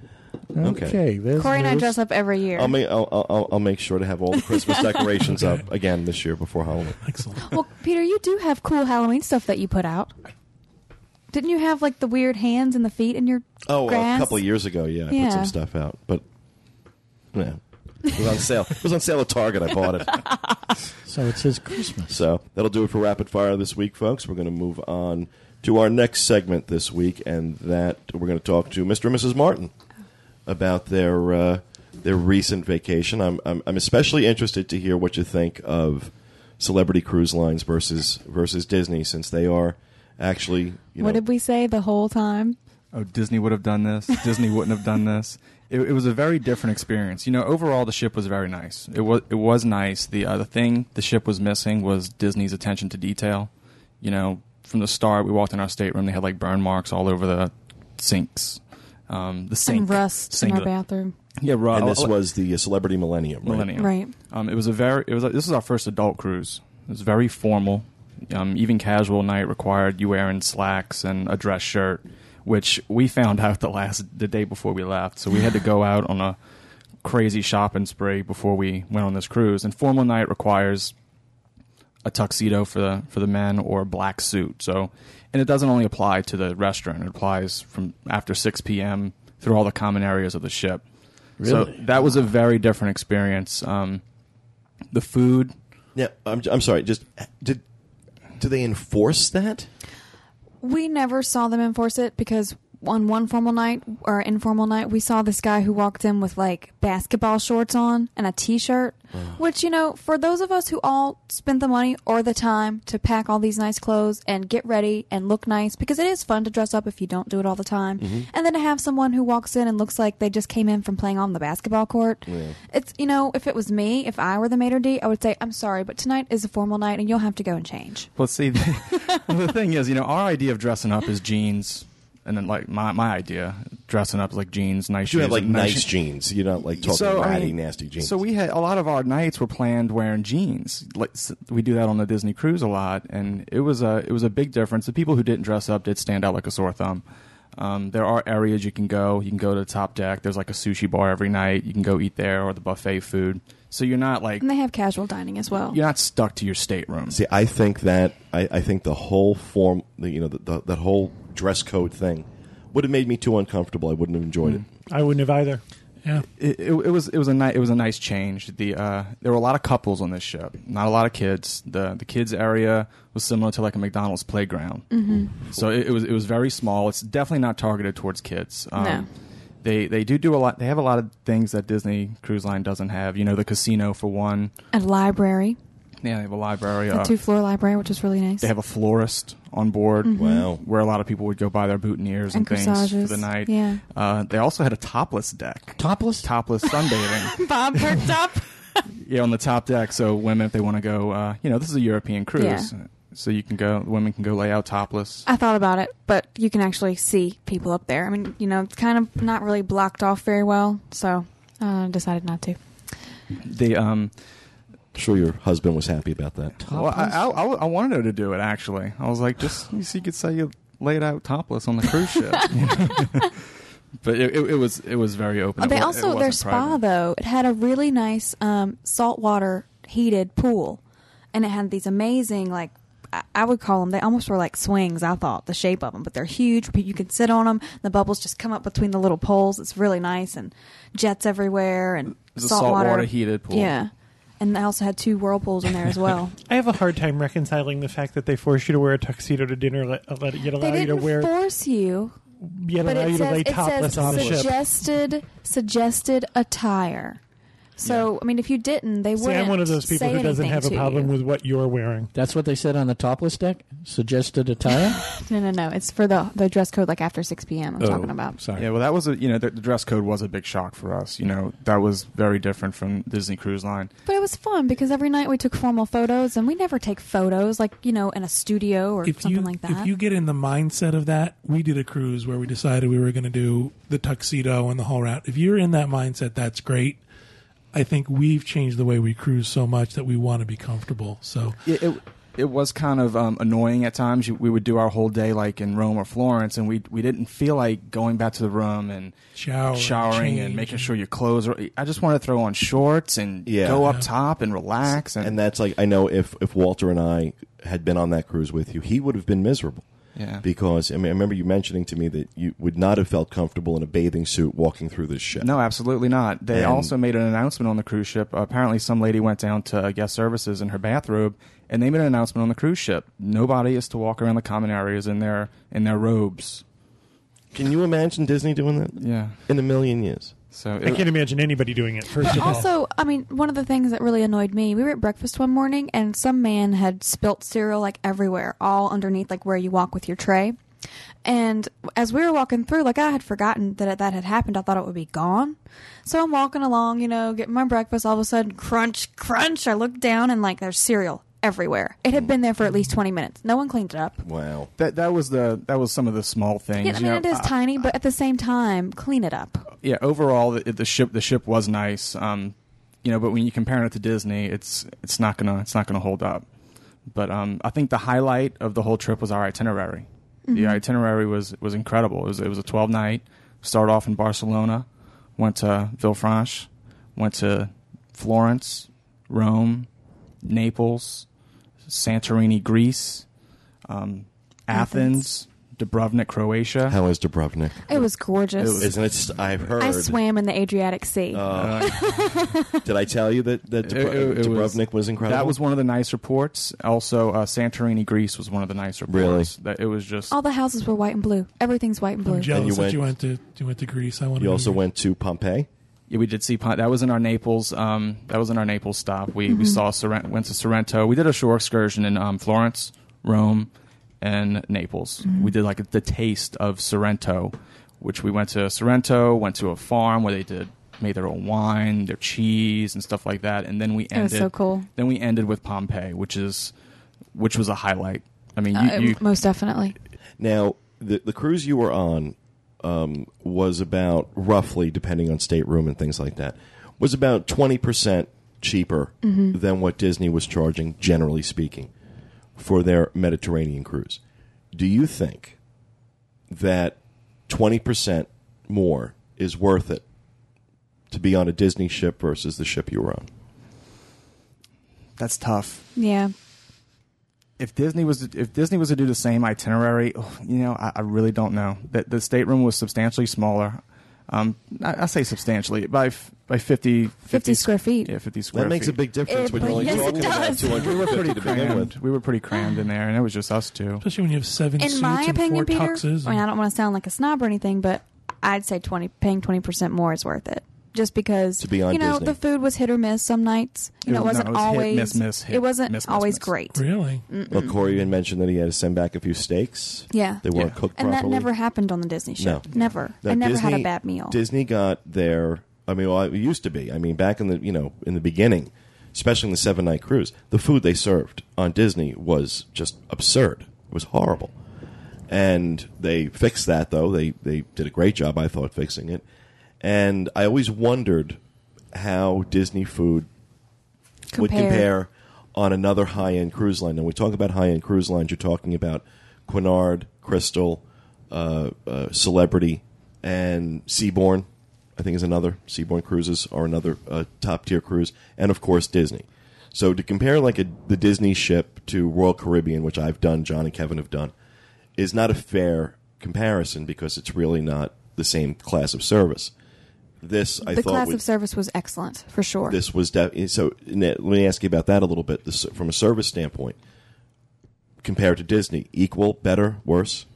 Okay. Okay. there's Corey and I news. dress up every year. I'll make I'll, I'll, I'll make sure to have all the Christmas decorations Okay. up again this year before Halloween. Excellent. well, Peter, you do have cool Halloween stuff that you put out. Didn't you have like the weird hands and the feet in your Oh, grass? a couple of years ago, yeah, I put Yeah. some stuff out, but yeah, it was on sale. It was on sale at Target. I bought it. So it says Christmas. So that'll do it for rapid fire this week, folks. We're going to move on to our next segment this week, and that we're going to talk to Mr. and Mrs. Martin about their uh, their recent vacation. I'm, I'm I'm especially interested to hear what you think of celebrity cruise lines versus versus Disney, since they are actually you know what did we say the whole time? oh, Disney would have done this. Disney wouldn't have done this. It, it was a very different experience. You know, overall the ship was very nice. It was it was nice. The uh, the thing the ship was missing was Disney's attention to detail. You know, from the start, we walked in our stateroom. They had like burn marks all over the sinks. Um, the sink and rust sink- in our bathroom. Yeah, ru- and this was the uh, Celebrity Millennium, right? Millennium. Right. Um, it was a very. It was. A, this was our first adult cruise. It was very formal. Um, even casual night required you wearing slacks and a dress shirt, which we found out the last the day before we left. So we had to go out on a crazy shopping spree before we went on this cruise. And formal night requires a tuxedo for the for the men or a black suit. So, and it doesn't only apply to the restaurant. It applies from after six p.m. through all the common areas of the ship. So Really? that was a very different experience. Um, the food, Yeah, I'm I'm sorry. Just did do they enforce that? We never saw them enforce it because on one formal night or informal night, we saw this guy who walked in with like basketball shorts on and a t-shirt, which you know, for those of us who all spend the money or the time to pack all these nice clothes and get ready and look nice because it is fun to dress up if you don't do it all the time. Mm-hmm. And then to have someone who walks in and looks like they just came in from playing on the basketball court. It's you know, if it was me, if I were the maitre d', I would say, "I'm sorry, but tonight is a formal night and you'll have to go and change." well, see, the, the thing is, you know, our idea of dressing up is jeans, and then like my my idea dressing up like jeans, nice You shoes, have like and nice shoes. jeans. You're not like talking So, I ratty, mean, nasty jeans. So we had a lot of our nights were planned wearing jeans. Like s- we do that on the Disney cruise a lot, and it was a it was a big difference. The people who didn't dress up did stand out like a sore thumb. Um, there are areas you can go. You can go to the top deck. There's like a sushi bar every night. You can go eat there or the buffet food. So you're not like And they have casual dining as well. you're not stuck to your stateroom. See, I think that I, I think the whole form, the, you know, the, the, that whole dress code thing would have made me too uncomfortable. I wouldn't have enjoyed it. I wouldn't have either. Yeah. it, it, it was it was a nice it was a nice change. The uh, there were a lot of couples on this ship, not a lot of kids. the The kids area was similar to like a McDonald's playground, mm-hmm. so it, it was it was very small. It's definitely not targeted towards kids. Um, No. They they do do a lot. They have a lot of things that Disney Cruise Line doesn't have. You know, the casino for one. A library, Yeah, they have a library. a Uh, two floor library, which is really nice. they have a florist on board. Wow. Where a lot of people would go buy their boutonnieres and, And things for the night. Yeah. Uh, they also had a topless deck. Topless? Topless sunbathing. Bob perked up. yeah, on the top deck. So women, if they want to go, uh, you know, this is a European cruise, Yeah. so you can go. Women can go lay out topless. I thought about it, but you can actually see people up there. I mean, you know, it's kind of not really blocked off very well, so uh, decided not to. The um, I'm sure your husband was happy about that. well, I, I, I, I wanted her to do it. Actually, I was like, just you see, you could say you laid out topless on the cruise ship. you know? but it, it, it was it was very open. It they it also their spa private. though it had a really nice um, saltwater heated pool, and it had these amazing like I- I would call them. They almost were like swings. I thought the shape of them, but they're huge. but You can sit on them. The bubbles just come up between the little poles. It's really nice and jets everywhere and It's a saltwater saltwater heated pool. Yeah, and I also had two whirlpools in there as well. I have a hard time reconciling the fact that they force you to wear a tuxedo to dinner, let, uh, let yet allow they you to didn't wear, force you, yet but allow it you to says lay it topless says on the ship. suggested suggested attire. So I mean, if you didn't, they See, wouldn't. I'm one of those people say who doesn't anything have a to problem you. with what you're wearing. That's what they said on the topless deck? Suggested attire? No, no, no. It's for the the dress code, like after six p.m. I'm Oh, talking about. Sorry. Yeah, well, that was a you know the, the dress code was a big shock for us. You know that was very different from Disney Cruise Line. But it was fun because every night we took formal photos, and we never take photos like you know in a studio or if something you like that. if you get in the mindset of that, we did a cruise where we decided we were going to do the tuxedo and the whole route. If you're in that mindset, that's great. I think we've changed the way we cruise so much that we want to be comfortable. So it, it it was kind of um, annoying at times. We would do our whole day like in Rome or Florence, and we we didn't feel like going back to the room and shower, showering and making sure your clothes are. I just want to throw on shorts and Yeah. go up Yeah. top and relax. And, And that's like I know if if Walter and I had been on that cruise with you, he would have been miserable Yeah. Because I mean, I remember you mentioning to me that you would not have felt comfortable in a bathing suit walking through this ship. No, absolutely not. They And- also made an announcement on the cruise ship. apparently, some lady went down to uh, guest services in her bathrobe, and they made an announcement on the cruise ship. Nobody is to walk around the common areas in their in their robes. Can you imagine Disney doing that Yeah. in a million years? So I can't imagine anybody doing it. First of all, Also, I mean, one of the things that really annoyed me, we were at breakfast one morning and some man had spilt cereal like everywhere, all underneath like where you walk with your tray. And as we were walking through, like I had forgotten that that had happened. I thought it would be gone. So I'm walking along, you know, getting my breakfast. All of a sudden, crunch, crunch. I look down and like there's cereal everywhere. It had been there for at least 20 minutes. No one cleaned it up. Wow. that that was the that was some of the small things. Yeah, I you mean, know, it is uh, tiny, but at the same time, clean it up. yeah, overall the, the ship the ship was nice. Um, you know, but when you compare it to Disney, it's it's not gonna it's not gonna hold up. But um, I think the highlight of the whole trip was our itinerary. The itinerary was was incredible. It was it was a twelve night. Started off in Barcelona, went to Villefranche, went to Florence, Rome, Naples, Santorini, Greece, um, Athens, Dubrovnik, Croatia. How is Dubrovnik? It was gorgeous. It was- Isn't it? st- I've heard. I swam in the Adriatic Sea. Uh, Did I tell you that that Dubro- it- it was- Dubrovnik was, incredible? That was one of the nice reports. Also, uh, Santorini, Greece was one of the nice reports. Really? That it was just All the houses were white and blue. Everything's white and blue. I'm jealous you that went- you went to you went to Greece. I want to. You also went to Pompeii. Yeah, we did see Pon- that was in our Naples. Um, that was in our Naples stop. We we saw Sorrento, went to Sorrento. We did a shore excursion in um, Florence, Rome, and Naples. We did like the taste of Sorrento, which we went to Sorrento. Went to a farm where they did made their own wine, their cheese, and stuff like that. And then we It was ended. so cool. Then we ended with Pompeii, which is which was a highlight. I mean, you, Uh, you most definitely. Now, the the cruise you were on um, was about roughly, depending on stateroom and things like that, was about twenty percent cheaper than what Disney was charging, generally speaking, for their Mediterranean cruise. Do you think that twenty percent more is worth it to be on a Disney ship versus the ship you were on? that's tough. Yeah. If Disney was if Disney was to do the same itinerary, oh, you know, I, I really don't know. That the stateroom was substantially smaller. Um, I, I say substantially by f- by 50, 50 square feet. Yeah, fifty square. Feet. That makes a big difference It- when you're only yes, talking about two hundred We were pretty to begin with. crammed. We were pretty crammed in there, and it was just us two. especially when you have seven In suits my and opinion, four Peter, tuxes. I mean, I don't want to sound like a snob or anything, but I'd say twenty paying twenty percent more is worth it. Just because To be on you know Disney. the food was hit or miss some nights. You It know, it was- wasn't no, it was hit, always miss, miss, hit, it wasn't miss, miss, always miss. great. really. Well, Corey even mentioned that he had to send back a few steaks. Yeah. They weren't Yeah. cooked And properly. that never happened on the Disney show. No. Never. Now, I never had Disney- a bad meal. Disney got their. I mean, well, it used to be. I mean, back in the you know in the beginning, especially in the seven night cruise, the food they served on Disney was just absurd. It was horrible, and they fixed that though. They they did a great job, I thought, fixing it. And I always wondered how Disney food would compare on another high end cruise line. And we talk about high end cruise lines. You're talking about Cunard, Crystal, uh, uh, Celebrity, and Seabourn. I think is another Seabourn Cruises are another uh, top tier cruise, and of course Disney. So to compare like a, the Disney ship to Royal Caribbean, which I've done, John and Kevin have done, is not a fair comparison because it's really not the same class of service. This I the thought class was, of service was excellent for sure. this was de- so. Let me ask you about that a little bit. This, from a service standpoint, compared to Disney, equal, better, worse?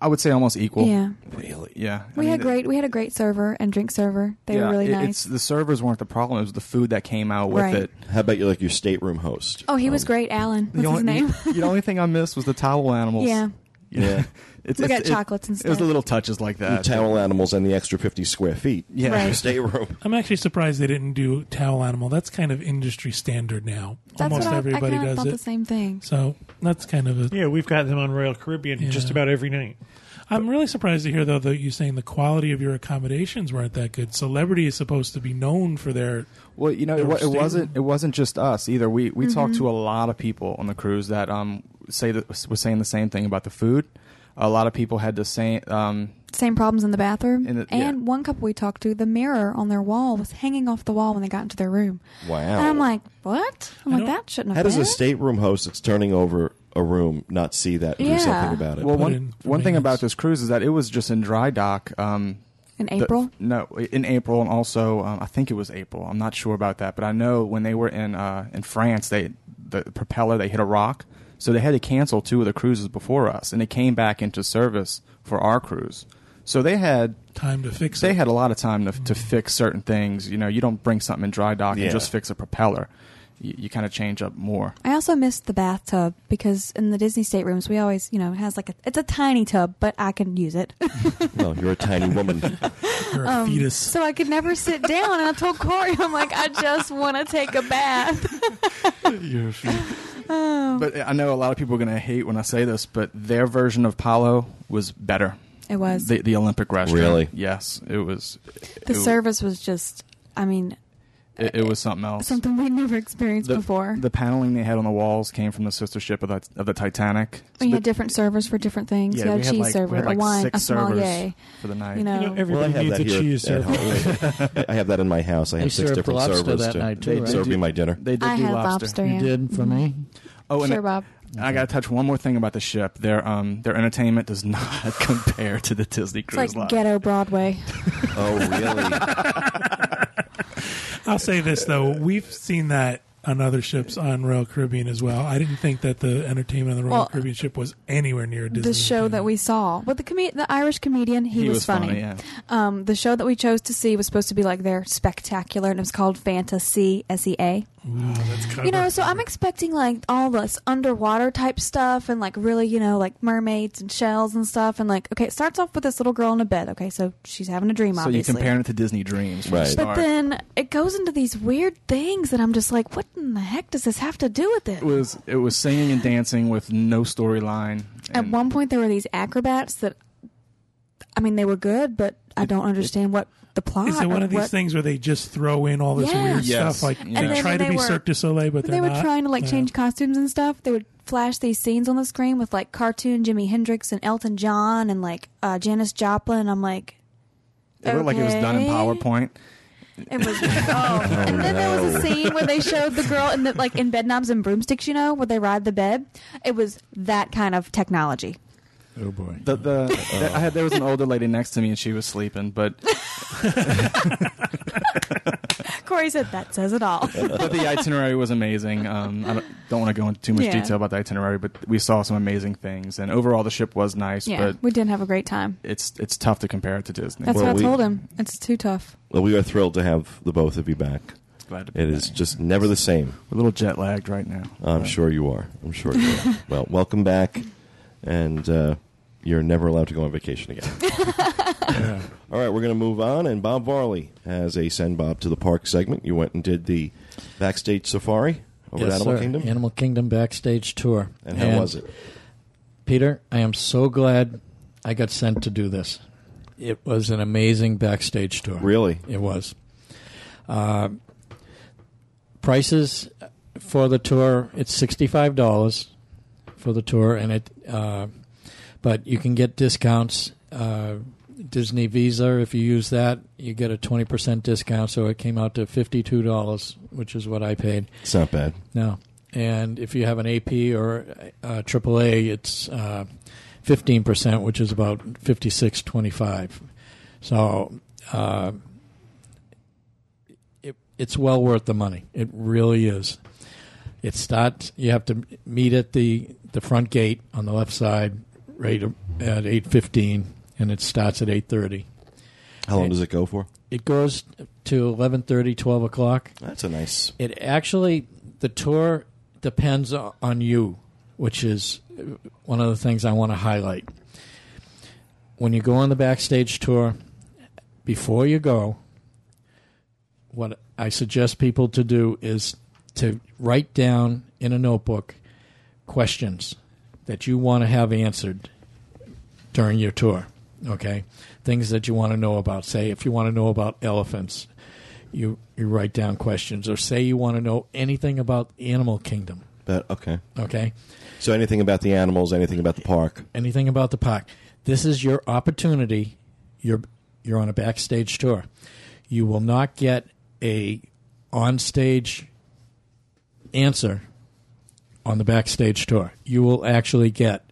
I would say almost equal. yeah. Really? Yeah. I We mean, had it- great. We had a great server and drink server. They yeah, were really it- nice. It's the servers weren't the problem. It was the food that came out with Right. it. How about you, like your stateroom host? oh, he was Um, great, Alan. The What's his only, name? the only thing I missed was the towel animals. yeah. Yeah, It's, We it's- got it- chocolates It was instead. the little touches like the that. towel animals and the extra fifty square feet. Yeah. Right. stateroom. I'm actually surprised they didn't do towel animal. That's kind of industry standard now. That's Almost what I, everybody I does thought it. the same thing. So that's kind of a. yeah, we've got them on Royal Caribbean Yeah. just about every night. I'm really surprised to hear though that you're saying the quality of your accommodations weren't that good. Celebrity is supposed to be known for their. Well, you know, it, it wasn't. It wasn't just us either. We we talked Mm-hmm. to a lot of people on the cruise that um say that was saying the same thing about the food. A lot of people had the same. Um, Same problems in the bathroom. In the- and yeah. one couple we talked to, the mirror on their wall was hanging off the wall when they got into their room. Wow. And I'm like, what? I'm I like, that shouldn't How have does been. a stateroom host that's turning over a room, not see that, and Yeah. do something about it. Well, put one in one thing about this cruise is that it was just in dry dock. Um, In the- April? no, in April, and also um, I think it was April. I'm not sure about that, but I know when they were in uh, in France, they the propeller they hit a rock, so they had to cancel two of the cruises before us, and it came back into service for our cruise. So they had Time to fix they it. had a lot of time to, to fix certain things. You know, you don't bring something in dry dock Yeah. and just fix a propeller. You, you kind of change up more. I also missed the bathtub because in the Disney staterooms we always, you know, it has like a it's a tiny tub, but I can use it. well, you're a tiny woman. You're a Um, fetus. so I could never sit down and I told Corey I'm like I just want to take a bath. You're a fetus. Oh. But I know a lot of people are going to hate when I say this, but their version of Palo was better. It was. The, the Olympic restaurant. Really? Yes, it was. the it, service was just I mean, It, it was something else. something we'd never experienced the, before. The paneling they had on the walls came from the sister ship of the, of the Titanic. we So had different servers for different things. yeah, you had we a had cheese like, server, had like a wine, six a sommelier. for the night. You know, You know, everybody have needs a cheese server. I have that in my house. I They have six different lobster servers that to night, too, They right? serve me my dinner. They did I do lobster. lobster. You did for me. Oh, and sure, it- Bob. I got to touch one more thing about the ship. Their um their entertainment does not compare to the Disney Cruise Line. It's like line. ghetto Broadway. Oh, really? I'll say this though, we've seen that on other ships on Royal Caribbean as well. I didn't think that the entertainment on the Royal Well, Caribbean ship was anywhere near Disney. the show that we saw, but the com- the Irish comedian, he, was, funny. yeah. Um, the show that we chose to see was supposed to be like their spectacular, and it was called Fantasy S E A. Ooh, that's clever. You know, so I'm expecting like all this underwater type stuff, and like really, you know, like mermaids and shells and stuff, and like okay, it starts off with this little girl in a bed. Okay, so she's having a dream, So you obviously. comparing it to Disney Dreams, Right. but start. then it goes into these weird things that I'm just like, what in the heck does this have to do with it? it was it was singing and dancing with no storyline. At one point, there were these acrobats that, I mean, they were good, but I don't understand what the plot. Is it one of these what- things where they just throw in all this Yes. weird Yes. stuff? Like And they try to they be were- Cirque du Soleil, but they're they were not. trying to like Yeah. change costumes and stuff, they would flash these scenes on the screen with like cartoon Jimi Hendrix and Elton John and like uh, Janis Joplin. And I'm like, It looked like it was done in. PowerPoint. It was. Oh, and then there was a scene where they showed the girl in the like in Bedknobs and Broomsticks. You know, where they ride the bed. It was that kind of technology. Oh boy. The, the, I had there was an older lady next to me and she was sleeping, but Corey said that says it all. but the itinerary was amazing. Um, I don't, don't want to go into too much Yeah. detail about the itinerary, but we saw some amazing things, and overall the ship was nice. yeah, But we did have a great time. it's it's tough to compare it to Disney. That's Well, what I we- told him. It's too tough. well, we are thrilled to have the both of you back. Glad to be It is back. just never the same. We're a little jet lagged right now. I'm sure you are. I'm sure you are. well, welcome back, and uh, you're never allowed to go on vacation again. All right, we're going to move on, and Bob Varley has a send Bob to the park segment. You went and did the backstage safari over at Yes, Animal sir. Kingdom, Animal Kingdom backstage tour. and how was it? Peter, I am so glad I got sent to do this. It was an amazing backstage tour. Really? It was. Uh, prices for the tour, it's sixty-five dollars for the tour, and it. Uh, but you can get discounts. Uh, Disney Visa, if you use that, you get a twenty percent discount. So it came out to fifty-two dollars, which is what I paid. It's not bad. No. And if you have an AP or uh, AAA, it's uh, fifteen percent, which is about fifty six twenty five. So uh, it, it's well worth the money. It really is. It starts. You have to meet at the the front gate on the left side, right at eight fifteen, and it starts at eight thirty. How long does it go for? It goes to 11:30, 12 o'clock. That's a nice. It actually the tour depends on you, which is uh, one of the things I want to highlight. When you go on the backstage tour, before you go, what I suggest people to do is to write down in a notebook questions that you want to have answered during your tour. Okay, things that you want to know about. Say, if you want to know about elephants, you you write down questions, or say you want to know anything about Animal Kingdom. But okay. Okay, So anything about the animals, anything about the park. anything about the park. This is your opportunity. You're you're on a backstage tour. You will not get a on stage answer on the backstage tour. You will actually get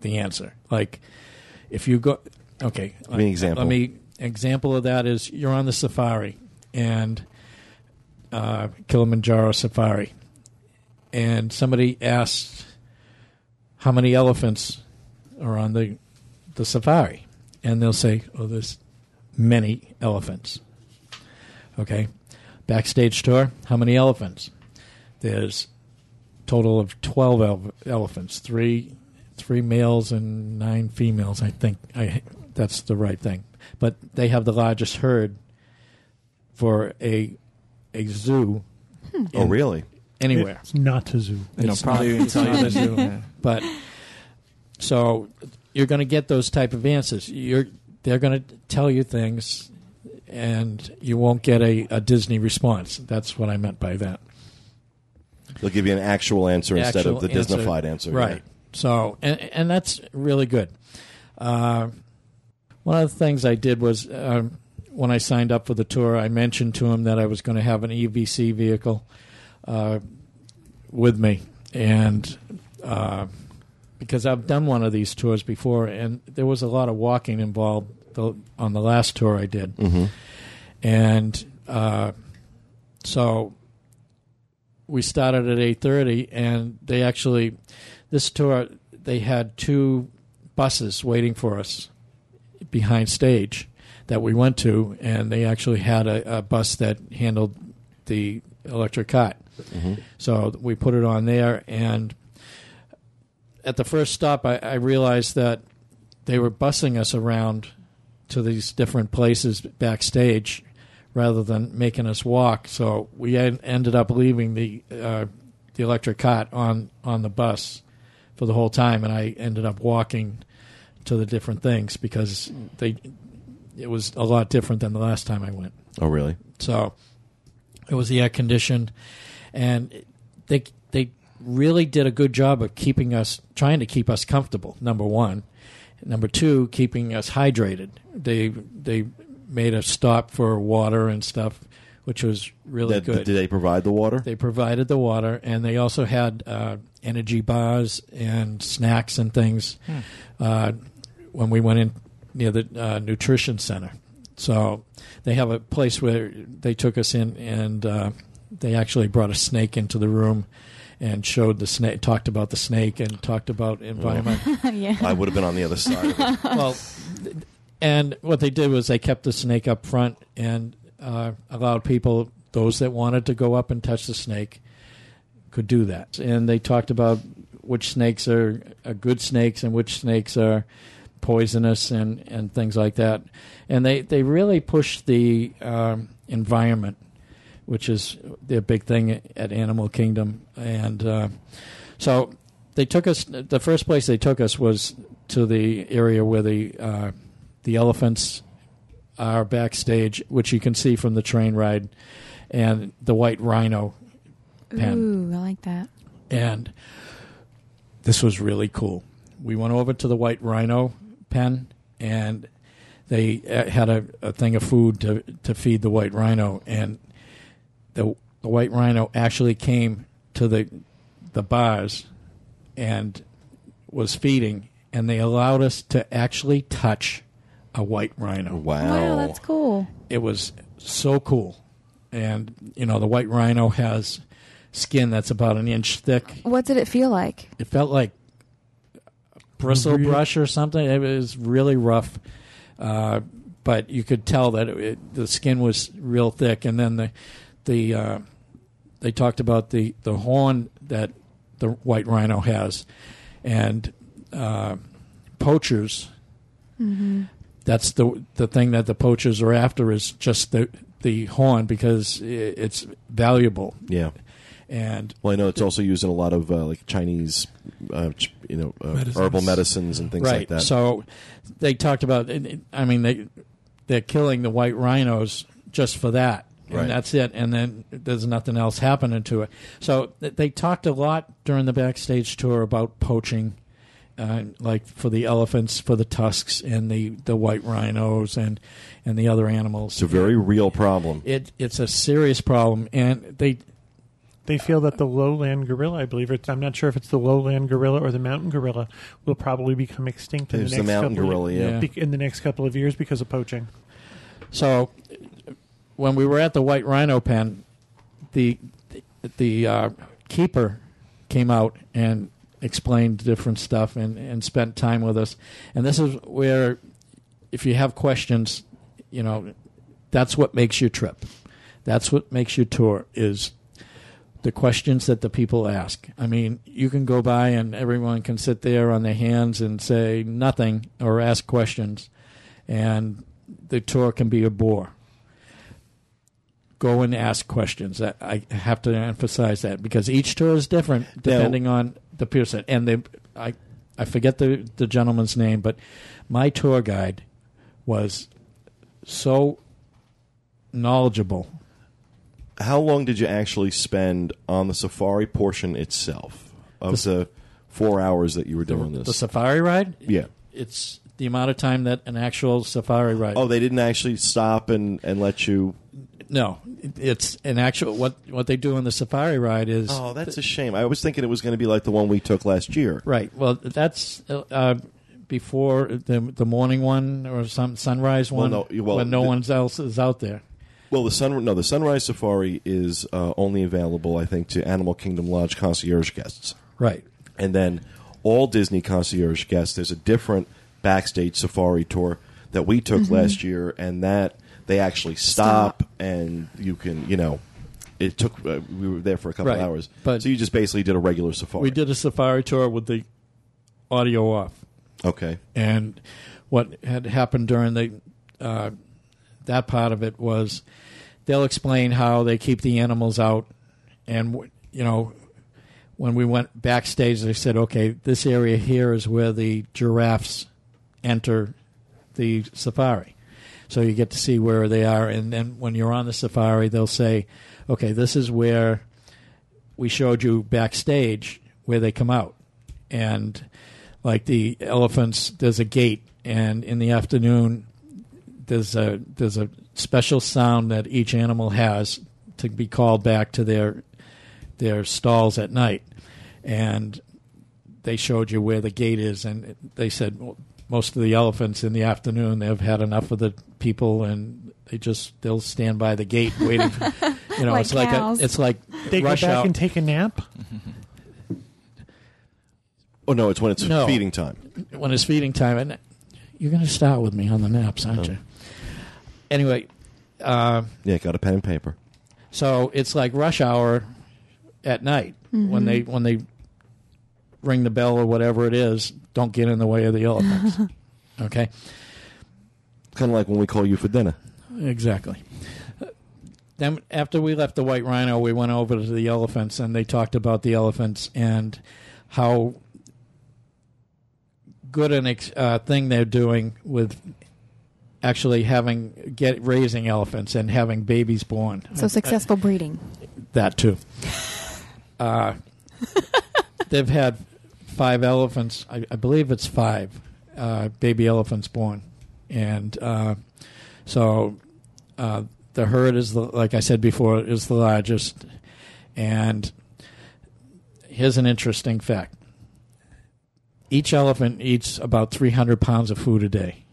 the answer. Like if you go, okay, Give me an example. Let me example of that is you're on the safari and uh, Kilimanjaro safari, and somebody asks how many elephants are on the the safari, and they'll say, "Oh, there's many elephants." Okay, backstage tour, how many elephants? There's total of twelve ele- elephants, three three males and nine females. I think I that's the right thing, but they have the largest herd for a a zoo hmm. oh, really? anywhere. It's not a zoo. You know, It's probably not- tell it's not a zoo. Yeah. But so you're going to get those type of answers. You're they're going to tell you things, and you won't get a, a Disney response. That's what I meant by that. They'll give you an actual answer instead of the answer. Disneyfied answer. right? So and and that's really good. Uh, one of the things I did was um, when I signed up for the tour, I mentioned to him that I was going to have an EVC vehicle uh, with me, and uh, because I've done one of these tours before, and there was a lot of walking involved on the last tour I did, hmm and uh, so we started at eight thirty, and they actually this tour they had two buses waiting for us behind stage that we went to, and they actually had a, a bus that handled the electric cart. hmm So we put it on there, and at the first stop, I, I realized that they were busing us around to these different places backstage rather than making us walk. So we en- ended up leaving the uh, the electric cot on on the bus for the whole time, and I ended up walking to the different things because they it was a lot different than the last time I went. Oh, really? So it was the air conditioned, and they they really did a good job of keeping us trying to keep us comfortable. Number one, number two, keeping us hydrated. They they made a stop for water and stuff, which was really Did, good. did they provide the water? They provided the water, and they also had uh, energy bars and snacks and things uh, when we went in near the uh, nutrition center. So they have a place where they took us in, and uh, they actually brought a snake into the room and showed the snake, talked about the snake, and talked about environment. yeah. I would have been on the other side of it. well, th- and what they did was they kept the snake up front and uh, allowed people, those that wanted to go up and touch the snake, could do that. And they talked about which snakes are, are good snakes and which snakes are poisonous and, and things like that. And they, they really pushed the um, environment, which is their big thing at Animal Kingdom. And uh, so they took us, the first place they took us was to the area where the, uh, the elephants are backstage, which you can see from the train ride, and the white rhino pen Ooh, I like that. and this was really cool. We went over to the White Rhino pen, and they uh, had a, a thing of food to to feed the White Rhino, and the the White Rhino actually came to the the bars and was feeding, and they allowed us to actually touch a white rhino Wow. Wow, that's cool. it was so cool. And you know, the white rhino has skin that's about an inch thick. What did it feel like? It felt like a bristle Real- brush or something. It was really rough, uh, but you could tell that it, it, the skin was real thick. And then the the uh, they talked about the the horn that the white rhino has, and uh, poachers that's the the thing that the poachers are after is just the the horn because it's valuable Yeah. and Well, I know it's also used in a lot of uh, like Chinese, uh, you know, uh, Medicines. herbal medicines and things right like that. so they talked about i mean they they're killing the white rhinos just for that and Right. that's it and then there's nothing else happening to it so they talked a lot during the backstage tour about poaching uh, like for the elephants for the tusks and the the white rhinos and and the other animals it's a very real problem. it it's a serious problem and they They feel that the lowland gorilla, I believe it's I'm not sure if it's the lowland gorilla or the mountain gorilla, will probably become extinct in It's the the next mountain couple gorilla, of, yeah. Yeah. in the next couple of years because of poaching. So when we were at the White Rhino pen, the the uh, keeper came out and explained different stuff and, and spent time with us. And this is where, if you have questions, you know, that's what makes your trip. That's what makes your tour is the questions that the people ask. I mean, you can go by and everyone can sit there on their hands and say nothing or ask questions, and the tour can be a bore. Go and ask questions. I, I have to emphasize that because each tour is different depending on the person. And they, I, I forget the the gentleman's name, but my tour guide was so knowledgeable How long did you actually spend on the safari portion itself of the four hours that you were doing this? The safari ride? yeah. It's the amount of time that an actual safari ride. Oh, they didn't actually stop and, and let you. No, it's an actual what what they do on the safari ride is Oh, that's a shame. I was thinking it was going to be like the one we took last year. right. Well, that's uh, before the the morning one or some sunrise Well, one no, well, when no the- one else is out there. Well, the sun no the sunrise safari is uh, only available, I think, to Animal Kingdom Lodge concierge guests, Right. and then all Disney concierge guests. There's a different backstage safari tour that we took last year, and that they actually stop, and you can you know. It took. Uh, we were there for a couple Right. hours, But- so you just basically did a regular safari. We did a safari tour with the audio off. Okay. And what had happened during the uh, that part of it was they'll explain how they keep the animals out, and w- you know when we went backstage, they said, okay, this area here is where the giraffes enter the safari. So you get to see where they are, and then when you're on the safari, they'll say, okay, this is where we showed you backstage where they come out, and like the elephants, there's a gate, and in the afternoon, there's a there's a special sound that each animal has to be called back to their their stalls at night, and they showed you where the gate is, and they said well, most of the elephants in the afternoon they've had enough of the people, and they just they'll stand by the gate waiting. For, you know, Like it's like a, it's like They rush go back hour. and take a nap. Oh no, it's when it's No. feeding time. when it's feeding time, and you're going to start with me on the naps, aren't you? Anyway, uh, Yeah, got a pen and paper. so it's like rush hour at night when they when they ring the bell or whatever it is. Don't get in the way of the elephants. okay, Kind of like when we call you for dinner. exactly. Then after we left the White Rhino, we went over to the elephants, and they talked about the elephants and how good an ex- uh, thing they're doing with actually having get raising elephants and having babies born. So successful breeding. That too. Uh, they've had five elephants. I, I believe it's five uh, baby elephants born, and uh, so uh, the herd is the like I said before is the largest. And here's an interesting fact: each elephant eats about 300 pounds of food a day.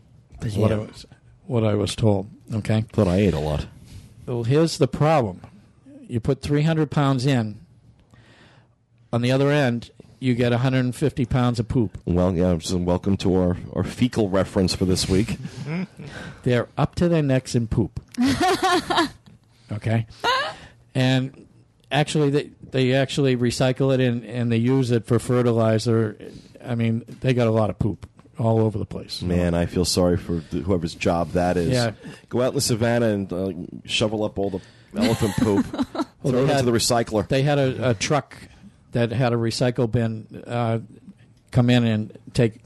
Is what I was what I was told. Okay. Thought I ate a lot. Well, here's the problem. You put 300 pounds in. On the other end, you get 150 pounds of poop. Well, yeah, so welcome to our, our fecal reference for this week. They're up to their necks in poop. okay? And actually, they, they actually recycle it and, and they use it for fertilizer. I mean, they got a lot of poop all over the place. Man, I feel sorry for th- whoever's job that is. Yeah. Go out in the savannah and uh, shovel up all the elephant poop. Well, Throw it had- into the recycler. They had a, a truck that had a recycle bin uh, come in and take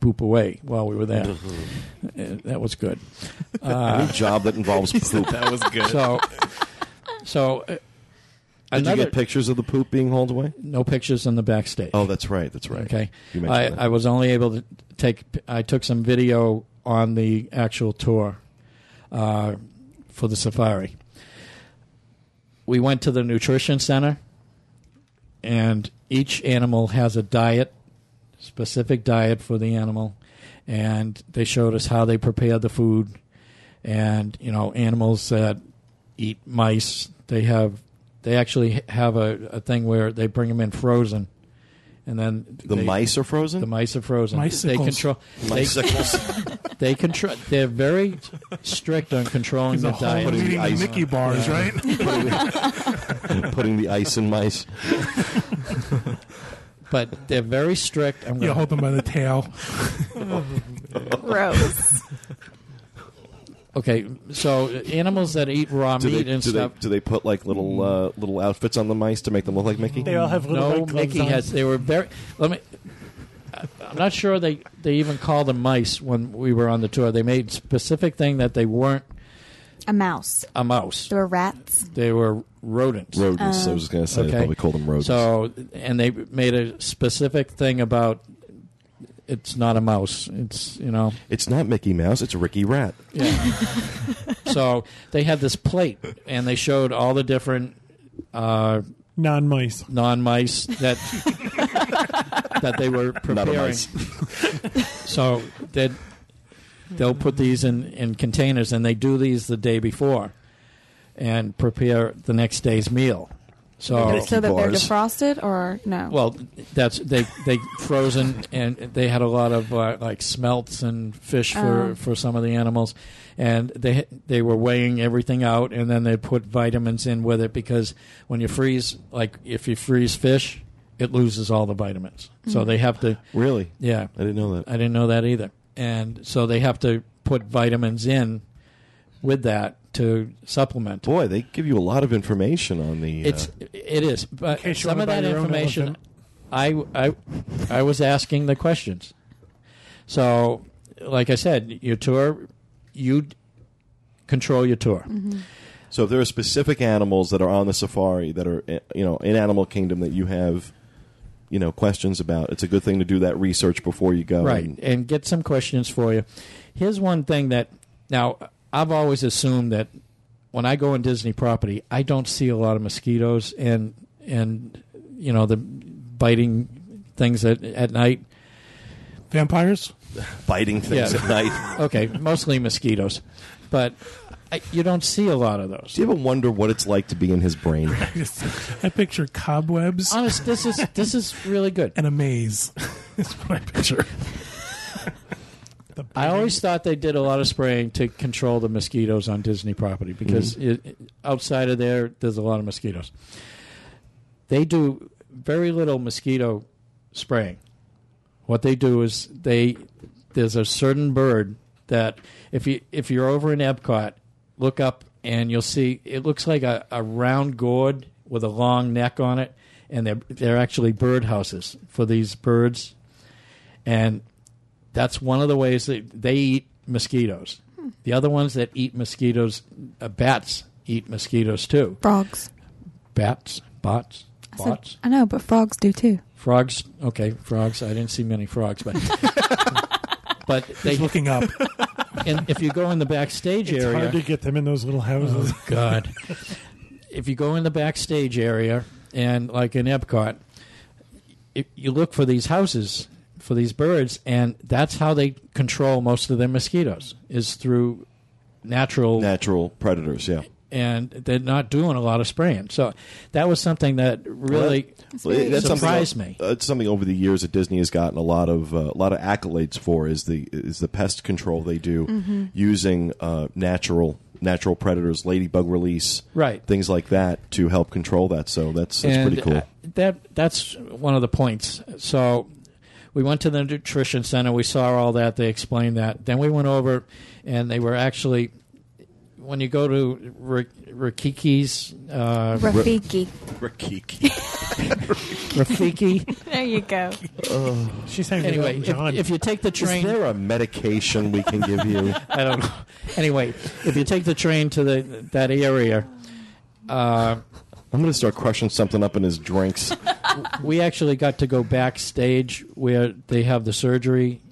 poop away while we were there. Uh, that was good. Any job that involves poop. That was good. So, so uh, Did another you get pictures of the poop being hauled away? no pictures in the backstage. Oh, that's right. That's right. Okay, You I, that. I was only able to take. I took some video on the actual tour uh, for the safari. We went to the nutrition center and each animal has a diet, specific diet for the animal, and they showed us how they prepare the food, and you know animals that eat mice, they have they actually have a, a thing where they bring them in frozen, and then The they- mice are frozen. the mice are frozen. They Micicles. control. They, Micicles. they control. They're very strict on controlling There's the a diet. Putting the ice- Mickey bars, right? putting the ice in mice. but they're very strict. I'm you gonna, hold them by the tail. Gross. Okay, so animals that eat raw Do meat they, and do, they, stuff. do they put like little uh, little outfits on the mice to make them look like Mickey? They all have little no, white Mickey on. has. They were very. Let me. I'm not sure they they even called them mice when we were on the tour. They made specific thing that they weren't A mouse. a mouse. They were rats. They were rodents. rodents. I was going to say they probably call them rodents. So, and they made a specific thing about it's not a mouse. It's you know, it's not Mickey Mouse. It's Ricky Rat. yeah. so they had this plate, and they showed all the different uh, non mice. non mice that that they were Not a preparing. mice. So that they'll put these in in containers, and they do these the day before, and prepare the next day's meal. So so that they're bars. defrosted or no? Well, that's they they frozen and they had a lot of uh, like smelts and fish for, Oh. for some of the animals, and they they were weighing everything out and then they put vitamins in with it because when you freeze like if you freeze fish, it loses all the vitamins. So they have to Really? yeah I didn't know that. I didn't know that either, and so they have to put vitamins in with that to supplement. Boy, they give you a lot of information on the. Uh, It's it is, but case you some of wanna buy that your own information. I I I was asking the questions. So, like I said, your tour, you d- control your tour. so if there are specific animals that are on the safari that are eh, you know in Animal Kingdom that you have, you know, questions about, it's a good thing to do that research before you go. right and- and get some questions for you here's one thing that now i've always assumed that when i go on disney property i don't see a lot of mosquitoes and and you know the biting things at, at night Vampires? biting things Yeah. at night. okay mostly mosquitoes but I, you don't see a lot of those Do you ever wonder what it's like to be in his brain? I picture cobwebs honest this is this is really good and a maze. That's what I picture. The I always thought they did a lot of spraying to control the mosquitoes on Disney property because mm-hmm. it, it- outside of there, there's a lot of mosquitoes. They do very little mosquito spraying. What they do is they there's a certain bird that if you if you're over in Epcot, look up and you'll see it looks like a, a round gourd with a long neck on it, and they're they're actually bird houses for these birds, and that's one of the ways that they eat mosquitoes. The other ones that eat mosquitoes, uh, bats eat mosquitoes too. frogs. Bats, bots, I, said, bots, I know, but frogs do too. frogs. Okay, frogs. I didn't see many frogs, but but they. He's looking up. And if you go in the backstage It's area, hard to get them in those little houses. Oh God! if you go in the backstage area and like in Epcot, if you look for these houses for these birds, and that's how they control most of their mosquitoes is through natural. Natural predators, yeah. and they're not doing a lot of spraying. So that was something that really Well, very that's surprised something, me. uh, It's something over the years that Disney has gotten a lot of uh, a lot of accolades for is the is the pest control they do Mm-hmm. using uh, natural natural predators, ladybug release, Right. things like that to help control that. So that's that's and pretty cool. uh, that that's one of the points. So we went to the nutrition center. We saw all that. They explained that. Then we went over, and they were actually when you go to R- Rakiki's uh, Rafiki. Rakiki. Rafiki. there you go. She's saying anyway, if, John. if you take the train, Is there a medication we can give you? I don't know. Anyway, if you take the train to the that area. Uh, I'm going to start crushing something up in his drinks. we actually got to go backstage where they have the surgery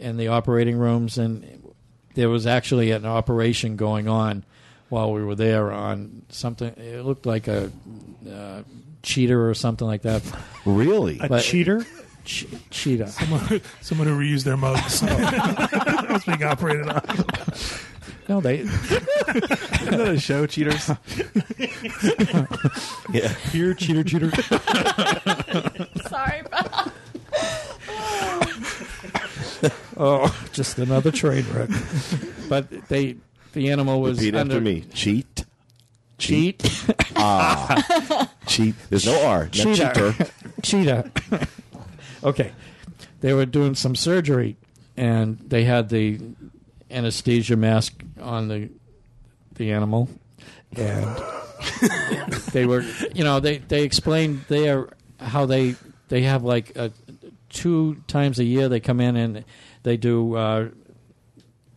and the operating rooms, and there was actually an operation going on while we were there on something. It looked like a uh, cheater or something like that. Really? A But- cheater? Che- cheetah. Someone, someone who reused their mugs. I was being operated on. No, they. Isn't that a show, cheaters? Yeah. Here, cheater, cheater. Sorry, Bob. Oh, just another train wreck. But they, the animal was Repeat under after me. Cheat. cheat, Ah. Cheat. There's no R. Not cheater. cheetah, cheetah. okay, they were doing some surgery, and they had the anesthesia mask on the the animal, and they were, you know, they they explained there how they they have like a, two times a year they come in and they do uh,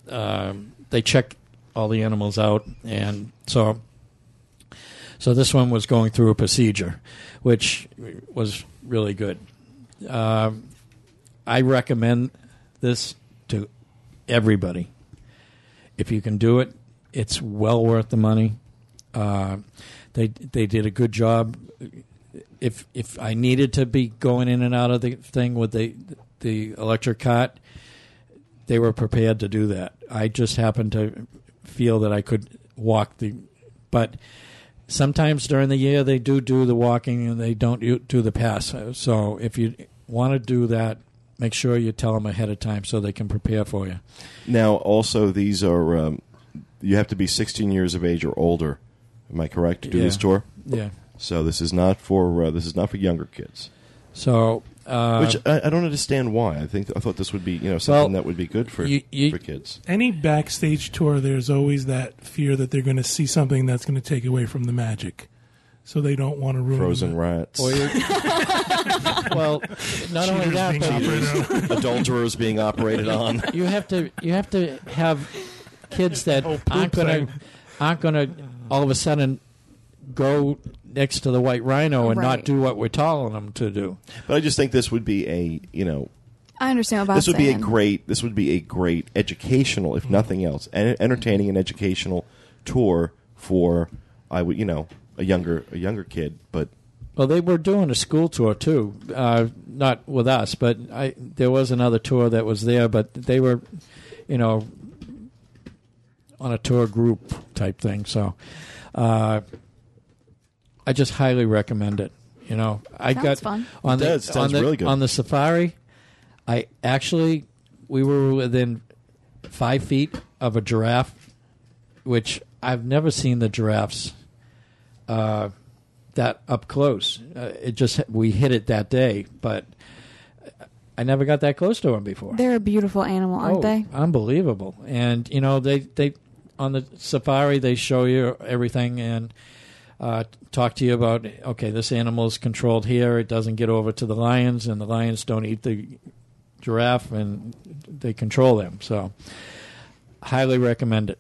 uh, they check all the animals out, and so so this one was going through a procedure, which was really good. Um, I recommend this to everybody. If you can do it, it's well worth the money. Uh, they they did a good job. If if I needed to be going in and out of the thing with the the electric cart, they were prepared to do that. I just happened to feel that I could walk the, but sometimes during the year they do do the walking and they don't do the pass. So if you want to do that, make sure you tell them ahead of time so they can prepare for you. Now, also, these are um, you have to be 16 years of age or older. Am I correct to do Yeah. this tour? Yeah. So this is not for uh, this is not for younger kids. So uh, Which I, I don't understand why. I think I thought this would be you know something Well, that would be good for you- you- for kids. Any backstage tour, there's always that fear that they're going to see something that's going to take away from the magic. So they don't want to ruin Frozen the rats, or you- well, not only that, being but operated adulterers being operated on. you have to you have to have kids that oh, whole aren't going to aren't going to all of a sudden go next to the white rhino and not do what we're telling them to do. But I just think this would be a you know I understand what this would be a great this would be a great educational if nothing else en- entertaining and educational tour for I would you know a younger a younger kid but Well, they were doing a school tour too, uh, not with us, but I there was another tour that was there, but they were, you know, on a tour group type thing. So, uh, I just highly recommend it. You know, I Sounds got fun. on It the does. Sounds on the really good. on the safari. I actually we were within five feet of a giraffe, which I've never seen the giraffes uh, that up close. Uh, it just we hit it that day, but I never got that close to them before. They're a beautiful animal, aren't oh, they? Unbelievable. And you know they they on the safari they show you everything and uh, talk to you about okay this animal is controlled here. It doesn't get over to the lions, and the lions don't eat the giraffe, and they control them. So highly recommend it.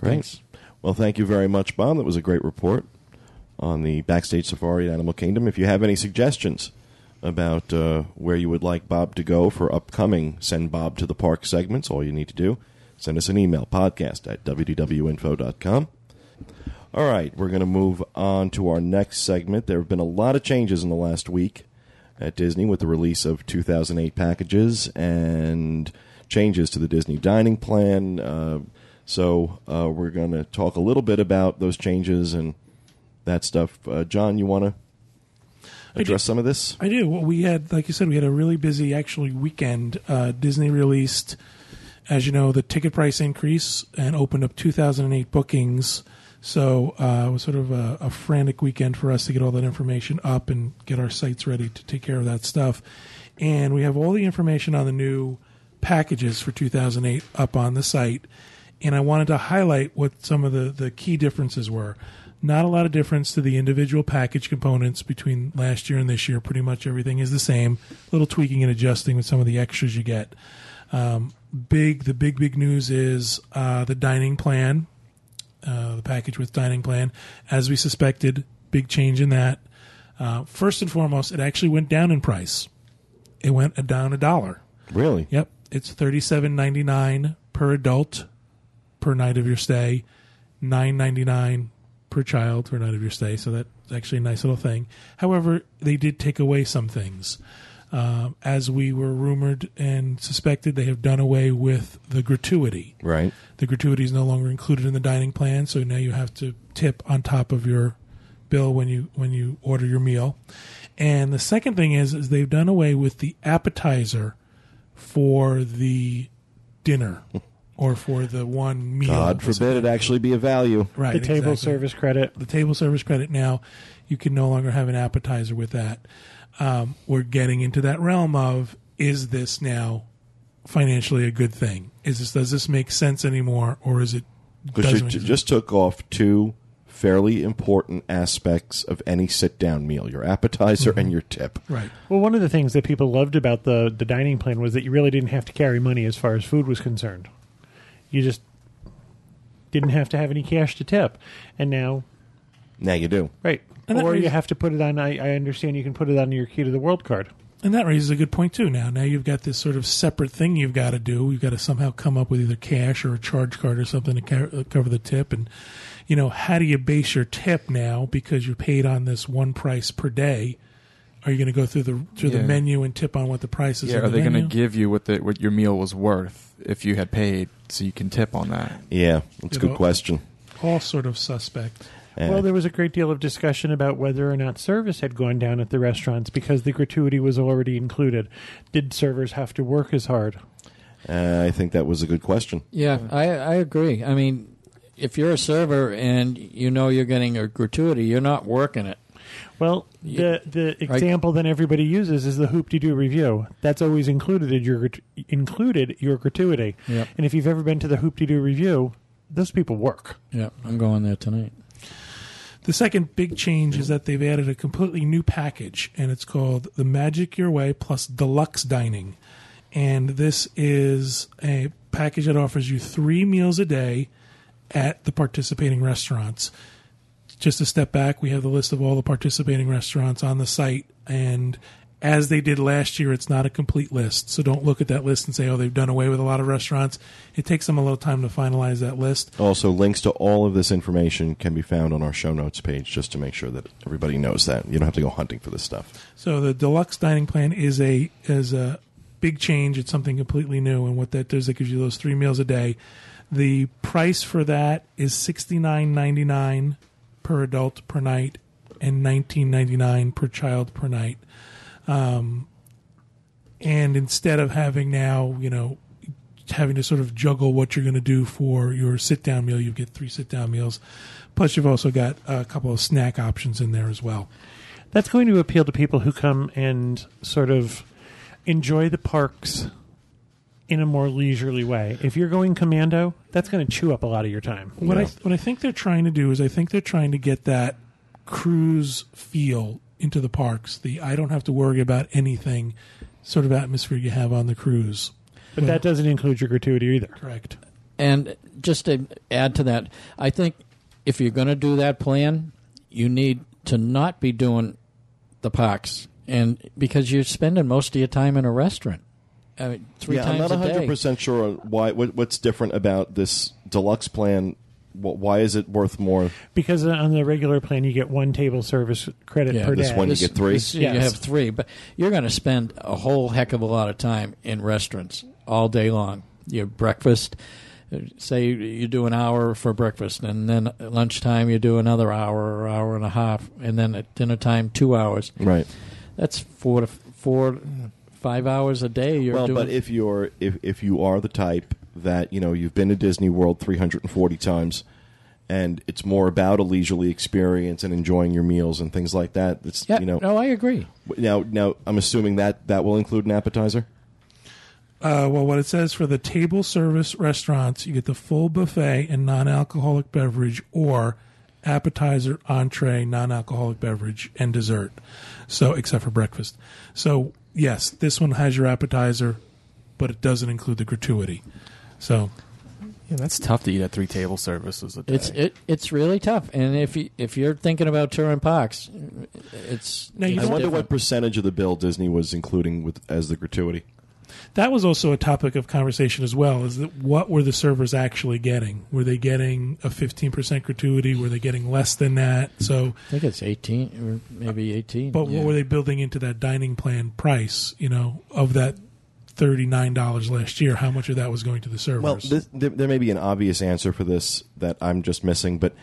Great. Thanks. Well, thank you very much, Bob. That was a great report on the backstage safari at Animal Kingdom. If you have any suggestions about uh, where you would like Bob to go for upcoming Send Bob to the Park segments, all you need to do send us an email podcast at wdwinfo.com. All right, we're going to move on to our next segment. There have been a lot of changes in the last week at Disney with the release of 2008 packages and changes to the Disney dining plan. Uh, so uh, we're going to talk a little bit about those changes and that stuff. Uh, John, you want to address some of this? I do. Well, we had, like you said, we had a really busy actually weekend. Uh, Disney released, as you know, the ticket price increase and opened up 2008 bookings. So uh, it was sort of a, a frantic weekend for us to get all that information up and get our sites ready to take care of that stuff. And we have all the information on the new packages for 2008 up on the site. And I wanted to highlight what some of the, the key differences were. Not a lot of difference to the individual package components between last year and this year. Pretty much everything is the same. A little tweaking and adjusting with some of the extras you get. Um, big, the big, big news is uh, the dining plan, uh, the package with dining plan. As we suspected, big change in that. Uh, first and foremost, it actually went down in price. It went down a dollar. Really? Yep, it's thirty-seven ninety-nine per adult per night of your stay. nine ninety nine per child for a night of your stay. So that's actually a nice little thing. However, they did take away some things. Um, as we were rumored and suspected, they have done away with the gratuity. Right. The gratuity is no longer included in the dining plan, so now you have to tip on top of your bill when you when you order your meal. And the second thing is, is they've done away with the appetizer for the dinner or for the one meal. God forbid it actually be a value. Right. the table exactly. service credit. The table service credit now, you can no longer have an appetizer with that. Um, we're getting into that realm of is this now financially a good thing? Is this does this make sense anymore, or is it? Because you make just took off two fairly important aspects of any sit down meal your appetizer and your tip. right? Well, one of the things that people loved about the the dining plan was that you really didn't have to carry money as far as food was concerned. You just didn't have to have any cash to tip, and now, Now you do. right, And that or you raises- have to put it on. I, I understand you can put it on your key to the world card. And that raises a good point too. Now, now you've got this sort of separate thing you've got to do. You've got to somehow come up with either cash or a charge card or something to ca- uh, cover the tip. And you know, how do you base your tip now because you're paid on this one price per day? Are you going to go through the through the menu and tip on what the price is? Yeah, are the they going to give you what the what your meal was worth if you had paid, so you can tip on that? Yeah, that's a good know- question. all sort of suspect? Well, there was a great deal of discussion about whether or not service had gone down at the restaurants because the gratuity was already included. Did servers have to work as hard? uh, I think that was a good question. Yeah, I, I agree. I mean, if you're a server and you know you're getting a gratuity, you're not working it. Well, the the example that everybody uses is the Hoop-Dee-Doo Revue. That's always included in your included your gratuity. Yep. And if you've ever been to the Hoop-Dee-Doo Revue, those people work. Yeah, I'm going there tonight. The second big change is that they've added a completely new package, and it's called the Magic Your Way Plus Deluxe Dining. And this is a package that offers you three meals a day at the participating restaurants. Just a step back, we have the list of all the participating restaurants on the site, and as they did last year, it's not a complete list. So don't look at that list and say, oh, they've done away with a lot of restaurants. It takes them a little time to finalize that list. Also, links to all of this information can be found on our show notes page just to make sure that everybody knows that. You don't have to go hunting for this stuff. So the deluxe dining plan is a is a big change. It's something completely new, and what that does, it gives you those three meals a day. The price for that is sixty nine ninety nine per adult per night, and nineteen ninety nine per child per night. Um, and instead of having now, you know, having to sort of juggle what you're going to do for your sit down meal, you get three sit down meals. Plus, you've also got a couple of snack options in there as well. That's going to appeal to people who come and sort of enjoy the parks in a more leisurely way. If you're going commando, that's going to chew up a lot of your time. What Yeah. I what I think they're trying to do is I think they're trying to get that cruise feel into the parks. The I don't have to worry about anything sort of atmosphere you have on the cruise. But that doesn't include your gratuity either. Correct. And just to add to that, I think if you're going to do that plan, you need to not be doing the parks, and because you're spending most of your time in a restaurant, I mean, three yeah, I'm not a 100% sure on why what, what's different about this deluxe plan. Why is it worth more? Because on the regular plan, you get one table service credit Yeah, per this day. one you get three? this- You Yes. have three, but you're going to spend a whole heck of a lot of time in restaurants all day long. Your breakfast, uh, say you do an hour for breakfast, and then at lunchtime you do another hour or hour and a half, and then at dinner time two hours. Right. That's four to four, five hours a day. You're well, doing. but if you're if if you are the type that you know you've been to Disney World 340 times, and it's more about a leisurely experience and enjoying your meals and things like that. It's yeah, you know no, I agree. now now I'm assuming that that will include an appetizer. Uh, well, what it says for the table service restaurants, you get the full buffet and non-alcoholic beverage, or appetizer, entree, non-alcoholic beverage, and dessert. So, except for breakfast. So, yes, this one has your appetizer, but it doesn't include the gratuity. So, Yeah, that's tough to eat at three table services a day. It's it, it's really tough, and if you, if you're thinking about touring parks, it's. Now, you it's I wonder different. what percentage of the bill Disney was including with as the gratuity. That was also a topic of conversation as well. Is that what were the servers actually getting? Were they getting a fifteen percent gratuity? Were they getting less than that? So, I think it's 18 or maybe 18. but Yeah. what were they building into that dining plan price? You know, of that thirty nine dollars last year, how much of that was going to the servers? Well, this, there, there may be an obvious answer for this that I'm just missing, but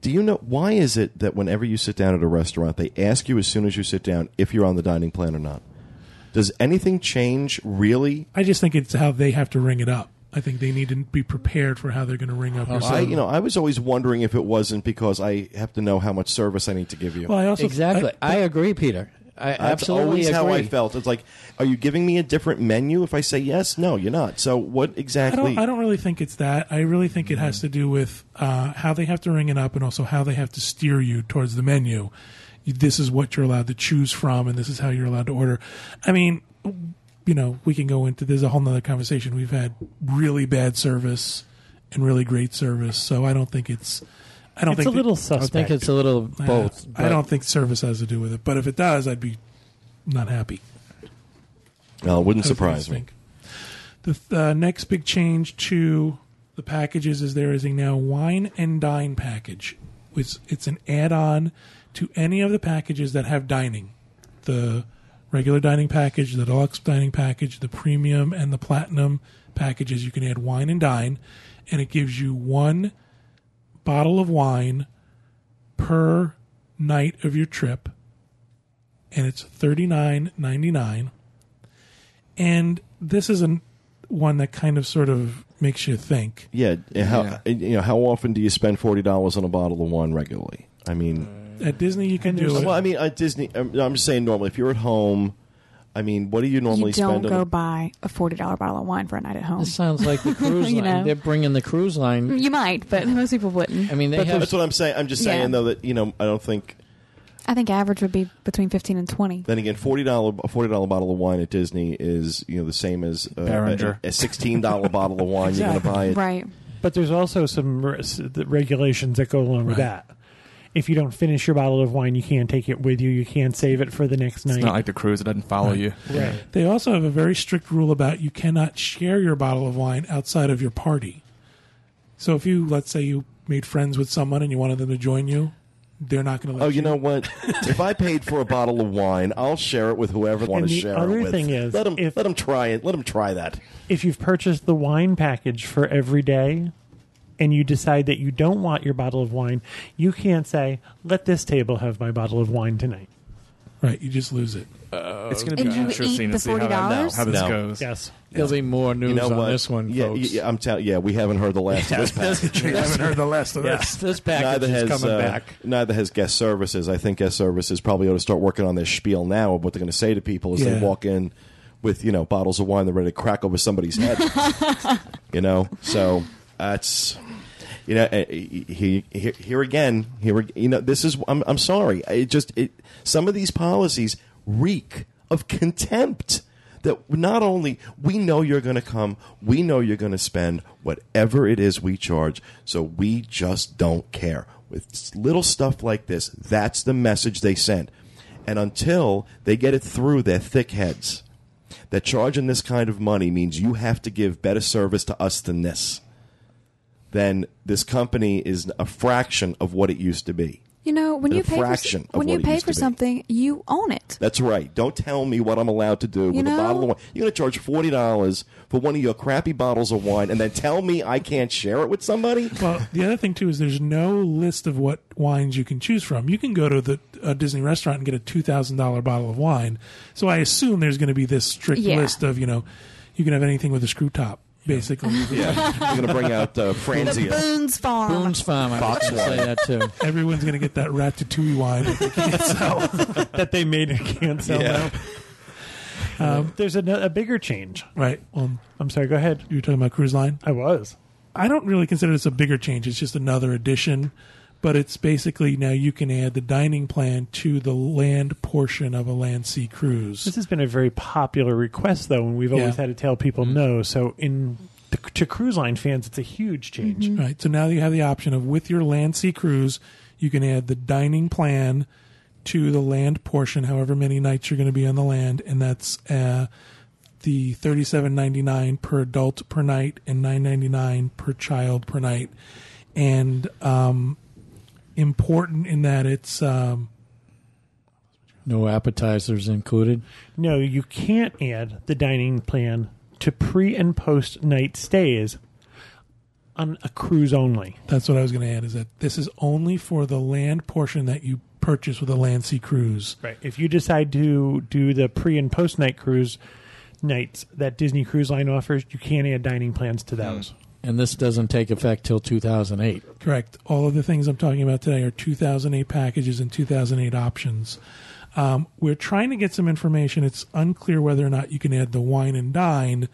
do you know why is it that whenever you sit down at a restaurant, they ask you as soon as you sit down if you're on the dining plan or not? Does anything change really? I just think it's how they have to ring it up. I think they need to be prepared for how they're going to ring up. your I, you know, I was always wondering if it wasn't because I have to know how much service I need to give you. well, I also exactly. I, I, agree, Peter. I That's absolutely always agree. how I felt. It's like, are you giving me a different menu if I say yes? No, you're not. So what I exactly? don't. I don't really think it's that. I really think it has to do with uh, how they have to ring it up, and also how they have to steer you towards the menu. You- This is what you're allowed to choose from, and this is how you're allowed to order. I mean, you know, we can go into. There's a whole nother conversation. We've had really bad service and really great service, so I don't think it's. I don't It's think a little I suspect. think it's a little Uh, both. I but- don't think service has to do with it, but if it does, I'd be not happy. well, it wouldn't surprise me. The th- uh, next big change to the packages is there is a now wine and dine package. Which it's an add-on to any of the packages that have dining. The regular dining package, the deluxe dining package, the premium, and the platinum packages. You can add wine and dine, and it gives you one bottle of wine per night of your trip, and it's thirty nine ninety nine. And this is an one that kind of sort of makes you think. Yeah, how Yeah. you know how often do you spend forty dollars on a bottle of wine regularly? I mean, uh, At Disney, you can do it. well. I mean, at Disney. I'm, I'm just saying normally, if you're at home, I mean, what do you normally you don't spend? go on buy a forty dollar bottle of wine for a night at home. This sounds like the cruise You line. know. They're bringing the cruise line. You might, but most people wouldn't. I mean, they But have. that's what I'm saying. I'm just saying Yeah. though that you know I don't think. I think average would be between fifteen and twenty. Then again, forty dollar a forty dollar bottle of wine at Disney is you know the same as uh, Beringer. a, a sixteen dollar bottle of wine. You're going to buy it. Right. But there's also some re- s- the regulations that go along with that. If you don't finish your bottle of wine, you can't take it with you. You can't save it for the next night. It's not like the cruise; it doesn't follow Right. you. right. They also have a very strict rule about you cannot share your bottle of wine outside of your party. So if you, let's say, you made friends with someone and you wanted them to join you, they're not going to let Oh, you know what? if I paid for a bottle of wine, I'll share it with whoever I want And to the share other it with. thing is, let them if- let them try it. Let them try that. If you've purchased the wine package for every day and you decide that you don't want your bottle of wine, you can't say, let this table have my bottle of wine tonight. Right, you just lose it. It's going to be you interesting to see how, that, $40? how this No. goes. Yes. There'll be more news You know on what? this one, yeah, folks. yeah, I'm telling. Yeah, we haven't heard the last of this package. I haven't heard the last of Yes, this. this package neither is has coming uh, back. neither has guest services. I think guest services probably ought to start working on their spiel now of what they're going to say to people as they walk in with you know bottles of wine they're ready to crack over somebody's head. you know, so that's you know uh, he, here, here again here you know this is I'm I'm sorry it just it some of these policies reek of contempt that not only we know you're going to come, we know you're going to spend whatever it is we charge, so we just don't care. With little stuff like this, that's the message they send. And until they get it through their thick heads that charging this kind of money means you have to give better service to us than this, then this company is a fraction of what it used to be. You know, when you pay for, fraction s- when you pay for something, you own it. That's right. Don't tell me what I'm allowed to do You with a bottle of wine. You're going to charge forty dollars for one of your crappy bottles of wine, and then tell me I can't share it with somebody. Well, the other thing too is there's no list of what wines you can choose from. You can go to the a Disney restaurant and get a two thousand dollar bottle of wine. So I assume there's going to be this strict Yeah. list of you know you can have anything with a screw top, basically. Yeah, you're going to bring out uh, Franzia. Boone's Farm. Boone's Farm. I was going to say that too. Everyone's going to get that ratatouille wine. that they can't sell. that they made and can't sell Yeah. now. Um, there's a, a bigger change. right. Well, I'm sorry, go ahead. you were talking about cruise line. I was. I don't really consider this a bigger change. It's just another addition, but it's basically now you can add the dining plan to the land portion of a land sea cruise. This has been a very popular request, though, and we've always Yeah. Mm-hmm. had to tell people no. So, in the, to cruise line fans, it's a huge change. Right. So now you have the option of with your land sea cruise, you can add the dining plan to the land portion, however many nights you're going to be on the land, and that's uh, the thirty seven ninety nine per adult per night and nine ninety nine per child per night, and um, important in that it's um, No appetizers included. No, you can't add the dining plan to pre and post night stays on a cruise only. that's what I was going to add is that this is only for the land portion that you purchase with a land sea cruise. Right. If you decide to do the pre and post night cruise nights that Disney Cruise Line offers, you can't add dining plans to those. And this doesn't take effect till 2008. Correct. All of the things I'm talking about today are 2008 packages and 2008 options. Um, we're trying to get some information. It's unclear whether or not you can add the wine and dine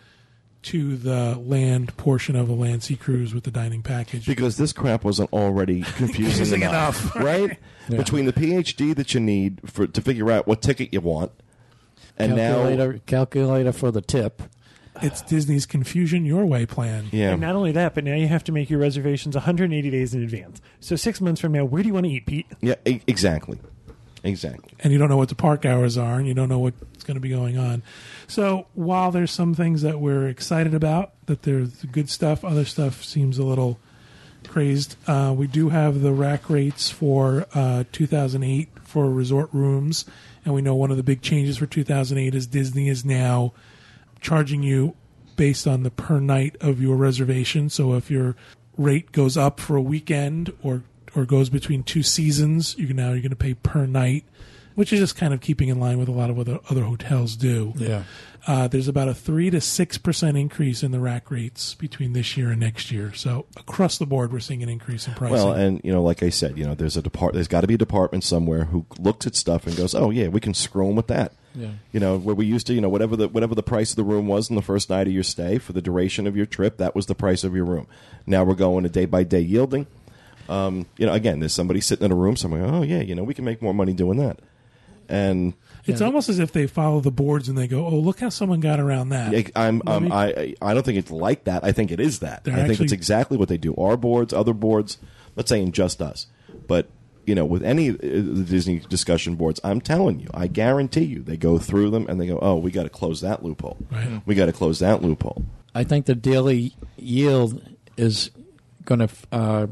to the land portion of a land sea cruise with the dining package. because this crap wasn't already confusing Confusing enough, enough, right? Yeah. Between the PhD that you need for to figure out what ticket you want, and now, calculator, calculator for the tip. It's Disney's Confusion Your Way plan. yeah, And not only that, but now you have to make your reservations 180 days in advance. So six months from now, where do you want to eat, Pete? yeah, e- exactly, exactly. and you don't know what the park hours are, and you don't know what's going to be going on. So while there's some things that we're excited about, that there's good stuff, other stuff seems a little crazed. Uh, we do have the rack rates for uh, 2008 for resort rooms, and we know one of the big changes for 2008 is Disney is now charging you based on the per night of your reservation. So if your rate goes up for a weekend or or goes between two seasons, you can now you're going to pay per night, which is just kind of keeping in line with a lot of what other other hotels do. Yeah. Uh, there's about a three to six percent increase in the rack rates between this year and next year. So across the board, we're seeing an increase in pricing. Well, and you know, like I said, you know, there's a depart. There's got to be a department somewhere who looks at stuff and goes, "Oh yeah, we can screw 'em with that." Yeah. You know, where we used to, you know, whatever the whatever the price of the room was in the first night of your stay for the duration of your trip, that was the price of your room. Now we're going to day by day yielding. Um, you know, again, there's somebody sitting in a room somewhere. Oh yeah, you know, we can make more money doing that. And it's Yeah. almost as if they follow the boards and they go, "Oh, look how someone got around that." I- I'm, um, me- I, I don't think it's like that. I think it is that. They're I think actually- it's exactly what they do. Our boards, other boards. Let's say in just us, but you know, with any of the Disney discussion boards, I'm telling you, I guarantee you, they go through them and they go, "Oh, we got to close that loophole. Right. We got to close that loophole." I think the daily yield is going to uh,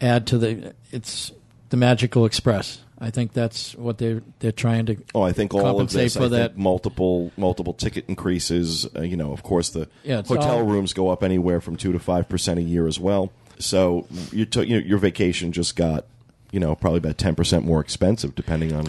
add to the it's the magical express. I think that's what they are they're trying to. Oh, I think all of Compensate this. for I think that. multiple multiple ticket increases. Uh, you know, of course, the Yeah, hotel all- rooms go up anywhere from two to five percent a year as well. So you took you know, your vacation just got you know probably about ten percent more expensive depending on.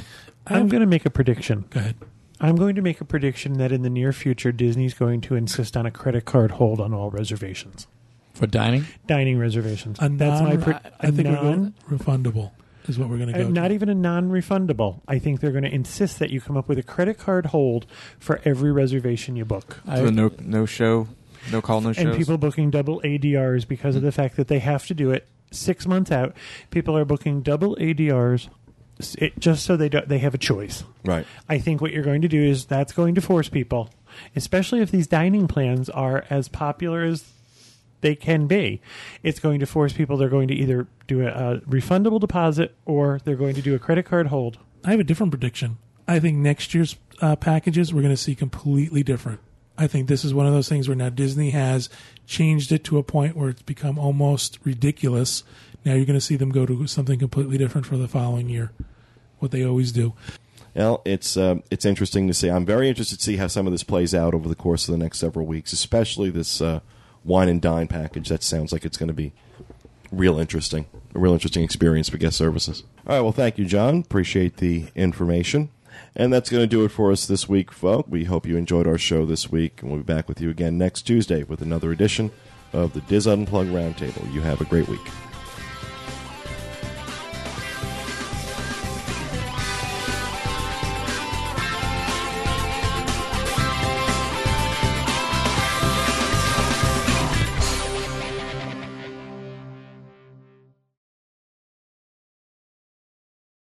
I'm going to make a prediction. Go ahead. I'm going to make a prediction that in the near future, Disney's going to insist on a credit card hold on all reservations, For dining, dining reservations. A That's my non- pre- I a think we're non- going refundable is what we're going to Uh, go. not to. even a non-refundable. I think they're going to insist that you come up with a credit card hold for every reservation you book. I, So no no show, no call, no shows. And people booking double ADRs because of the fact that they have to do it six months out. People are booking double ADRs it, just so they do, they have a choice. Right. I think what you're going to do is that's going to force people, especially if these dining plans are as popular as they can be. It's going to force people. They're going to either do a, a refundable deposit or they're going to do a credit card hold. I have a different prediction. I think next year's uh, packages we're going to see completely different. I think this is one of those things where now Disney has changed it to a point where it's become almost ridiculous. Now you're going to see them go to something completely different for the following year, what they always do. Well, it's uh, it's interesting to see. I'm very interested to see how some of this plays out over the course of the next several weeks, especially this uh, wine and dine package. That sounds like it's going to be real interesting, a real interesting experience for guest services. All right, well, thank you, John. Appreciate the information. And that's going to do it for us this week, folks. We hope you enjoyed our show this week, and we'll be back with you again next Tuesday with another edition of the DIS Unplugged Roundtable. You have a great week.